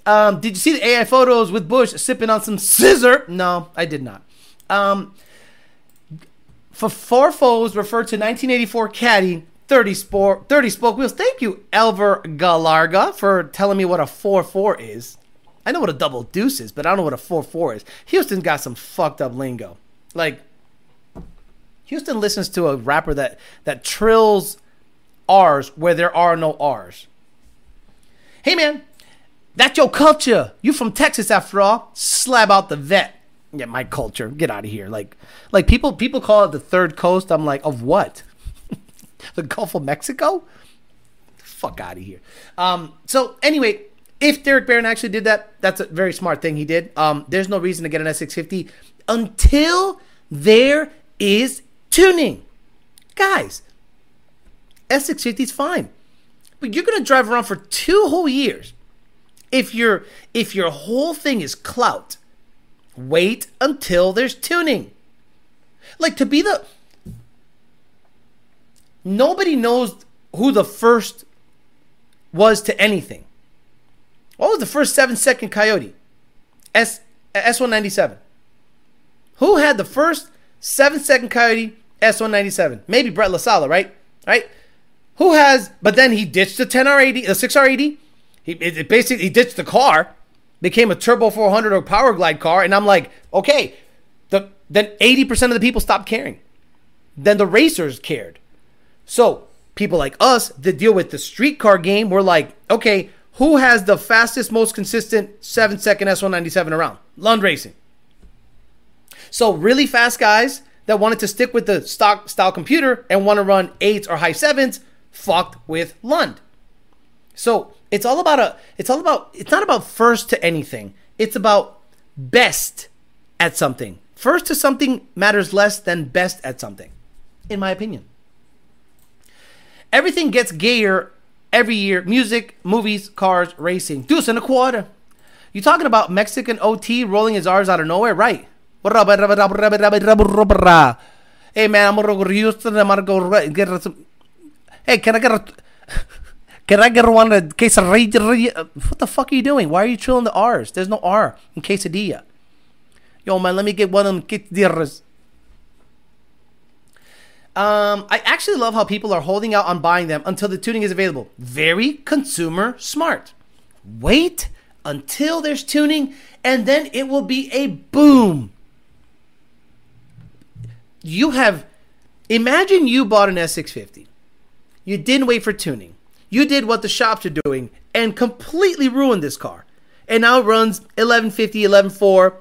um, did you see the AI photos with Bush sipping on some scissor? No, I did not. Um, for four foes referred to 1984 caddy 30 sport 30 spoke wheels. Thank you, Elver Galarga, for telling me what a 4-4 is. I know what a double deuce is, but I don't know what a 4-4 is. Houston got some fucked up lingo. Like Houston listens to a rapper that that trills R's where there are no R's. Hey man, that's your culture. You from Texas after all. Slab out the vet. Yeah, my culture. Get out of here. Like like people people call it the third coast. I'm like, of what? the Gulf of Mexico? Fuck out of here. Um, so anyway, if Derek Barron actually did that, that's a very smart thing he did. Um, there's no reason to get an S650 until there is tuning. Guys, S650 is fine. But you're gonna drive around for two whole years. If your if your whole thing is clout, wait until there's tuning. Like to be the nobody knows who the first was to anything. What was the first seven second coyote? S S197. Who had the first seven second coyote S197? Maybe Brett LaSala, right? Right? Who has? But then he ditched the 10R80, the 6R80. He it, basically he ditched the car, became a turbo 400 or power glide car, and I'm like, okay, the then 80% of the people stopped caring. Then the racers cared. So people like us that deal with the street car game, we're like, okay, who has the fastest, most consistent seven second S197 around? Lund Racing. So really fast guys that wanted to stick with the stock style computer and want to run eights or high sevens fucked with Lund. So it's all about a it's all about it's not about first to anything. It's about best at something. First to something matters less than best at something, in my opinion. Everything gets gayer every year. Music, movies, cars, racing. Deuce and a quarter. You talking about Mexican OT rolling his R's out of nowhere? Right. Hey man, I'm gonna go Houston. I'm gonna go get some Hey, can I get a can I get one a quesadilla? What the fuck are you doing? Why are you chilling the R's? There's no R in quesadilla. Yo, man, let me get one of them quesadillas. Um, I actually love how people are holding out on buying them until the tuning is available. Very consumer smart. Wait until there's tuning, and then it will be a boom. You have, imagine you bought an S650 you didn't wait for tuning. You did what the shops are doing and completely ruined this car. And now it runs 1150, 11.4.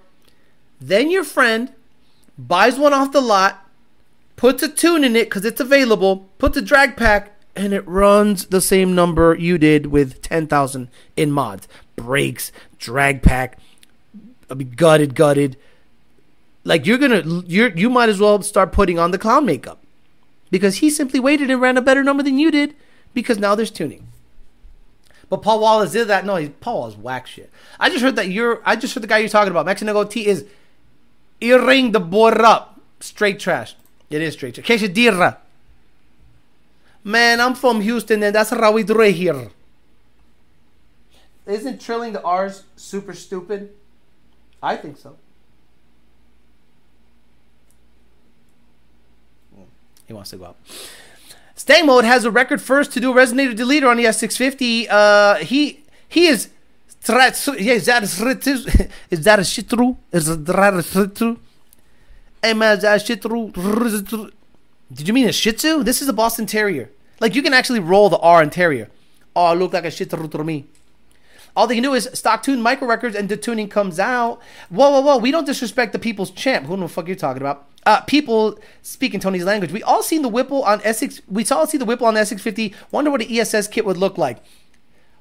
Then your friend buys one off the lot, puts a tune in it because it's available, puts a drag pack, and it runs the same number you did with 10,000 in mods. Brakes, drag pack, I'll be gutted, gutted. Like you're gonna, you're you might as well start putting on the clown makeup because he simply waited and ran a better number than you did because now there's tuning. But Paul Wallace did that. No, he's, Paul Wallace whack shit. I just heard that you're. I just heard the guy you're talking about. Mexican T is earring the board up. Straight trash. It is straight trash. Quesadilla. Man, I'm from Houston, and that's how we do it here. Isn't trilling the R's super stupid? I think so. He wants to go up. Stay mode has a record first to do a resonator deleter on the S650. Uh, he he is. Is that? Is that a shit true? Is that a shit true? Did you mean a Shih Tzu? This is a Boston Terrier. Like you can actually roll the R in Terrier. Oh, it looked like a shit true to me. All they can do is stock tune micro records and the tuning comes out. Whoa, whoa, whoa. We don't disrespect the people's champ. Who the fuck you talking about? Uh, people speaking Tony's language. We all seen the Whipple on S6. We saw see the Whipple on the S650. Wonder what an ESS kit would look like.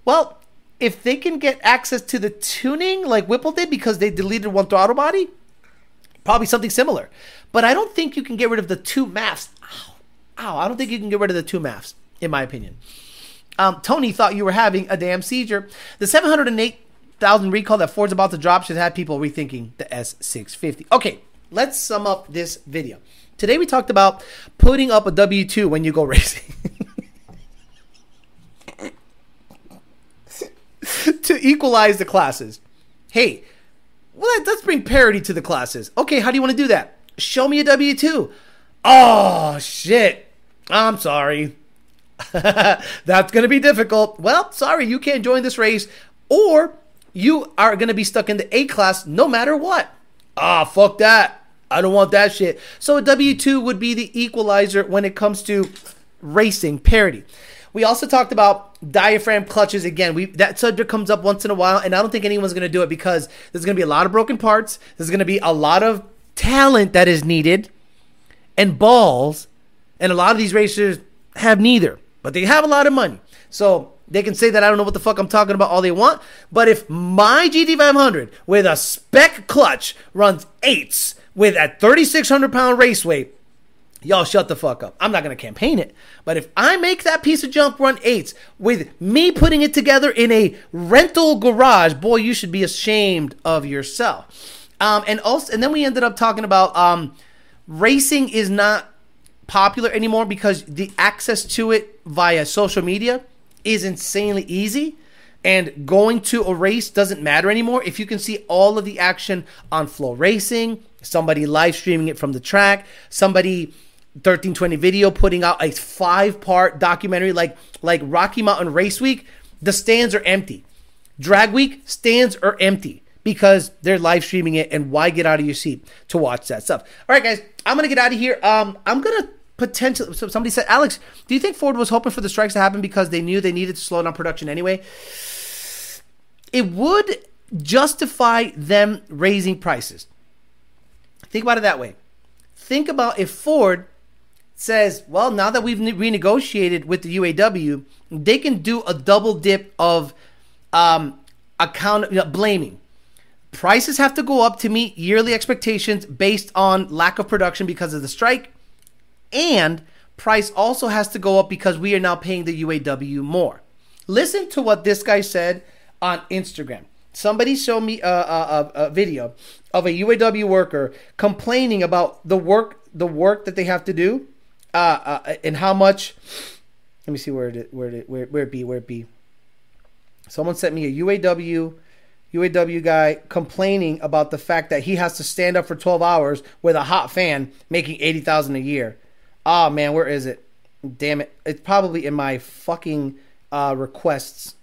Well, if they can get access to the tuning like Whipple did because they deleted one throttle body, Probably something similar. But I don't think you can get rid of the two MAFs. Ow, ow, I don't think you can get rid of the two MAFs, in my opinion. Um, Tony thought you were having a damn seizure. The 708,000 recall that Ford's about to drop should have people rethinking the S650. Okay, let's sum up this video. Today we talked about putting up a W 2 when you go racing. to equalize the classes. Hey, well, let's bring parity to the classes. Okay, how do you want to do that? Show me a W 2. Oh, shit. I'm sorry. That's going to be difficult. Well, sorry, you can't join this race, or you are going to be stuck in the A class no matter what. Ah, fuck that. I don't want that shit. So a W2 would be the equalizer when it comes to racing parity. We also talked about diaphragm clutches again. We that subject comes up once in a while, and I don't think anyone's going to do it because there's going to be a lot of broken parts. There's going to be a lot of talent that is needed, and balls, and a lot of these racers have neither, but they have a lot of money, so they can say that I don't know what the fuck I'm talking about all they want. But if my GT500 with a spec clutch runs eights with a 3,600 pound race weight, y'all shut the fuck up. I'm not to campaign it. But if I make that piece of junk run eights with me putting it together in a rental garage, boy, you should be ashamed of yourself. Um, and also, and then we ended up talking about um, racing is not popular anymore because the access to it via social media is insanely easy. And going to a race doesn't matter anymore if you can see all of the action on FloRacing, somebody live streaming it from the track, somebody 1320 video putting out a five part documentary like like Rocky Mountain Race Week. The stands are empty. Drag Week stands are empty because they're live streaming it and why get out of your seat to watch that stuff. All right guys, I'm going to get out of here. Um I'm going to potentially so somebody said Alex, do you think Ford was hoping for the strikes to happen because they knew they needed to slow down production anyway? It would justify them raising prices. Think about it that way. Think about if Ford says, well, now that we've renegotiated with the UAW, they can do a double dip of um, account you know, blaming. Prices have to go up to meet yearly expectations based on lack of production because of the strike, and price also has to go up because we are now paying the UAW more. Listen to what this guy said on Instagram. Somebody showed me a, a, a, video of a UAW worker complaining about the work the work that they have to do uh, uh, and how much. Let me see where it where it where where it be where it be. Someone sent me a UAW UAW guy complaining about the fact that he has to stand up for 12 hours with a hot fan making 80,000 a year. Oh man, where is it? Damn it. It's probably in my fucking uh, requests,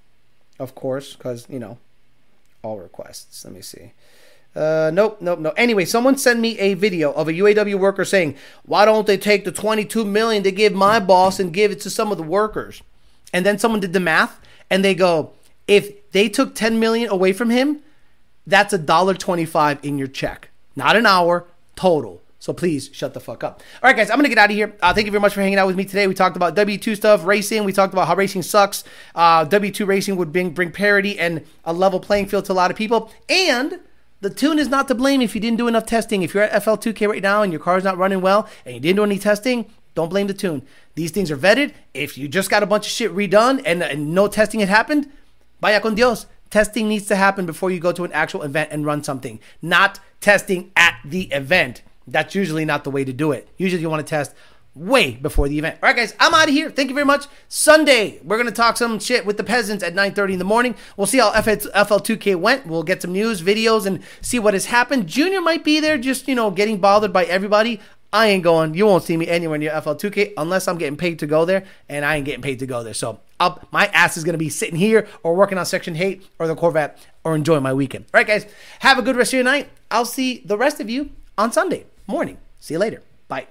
of course, cuz you know, all requests. Let me see. Uh, nope, nope, no. Anyway, someone sent me a video of a UAW worker saying, "Why don't they take the 22 million to give my boss and give it to some of the workers?" And then someone did the math, and they go, "If they took 10 million away from him, that's a dollar 25 in your check, not an hour total." So please shut the fuck up. All right, guys, I'm gonna get out of here. Uh, thank you very much for hanging out with me today. We talked about W2 stuff, racing. We talked about how racing sucks. Uh, W2 racing would bring bring parity and a level playing field to a lot of people. And the tune is not to blame if you didn't do enough testing. If you're at FL2K right now and your car's not running well and you didn't do any testing, don't blame the tune. These things are vetted. If you just got a bunch of shit redone and, and no testing had happened, vaya con Dios. Testing needs to happen before you go to an actual event and run something, not testing at the event. That's usually not the way to do it. Usually you want to test way before the event. All right, guys, I'm out of here. Thank you very much. Sunday, we're gonna talk some shit with the peasants at 9:30 in the morning. We'll see how FL2K went. We'll get some news, videos, and see what has happened. Junior might be there, just you know, getting bothered by everybody. I ain't going. You won't see me anywhere near FL2K unless I'm getting paid to go there, and I ain't getting paid to go there. So up, my ass is gonna be sitting here or working on Section 8 or the Corvette or enjoying my weekend. All right, guys, have a good rest of your night. I'll see the rest of you on Sunday morning. See you later. Bye.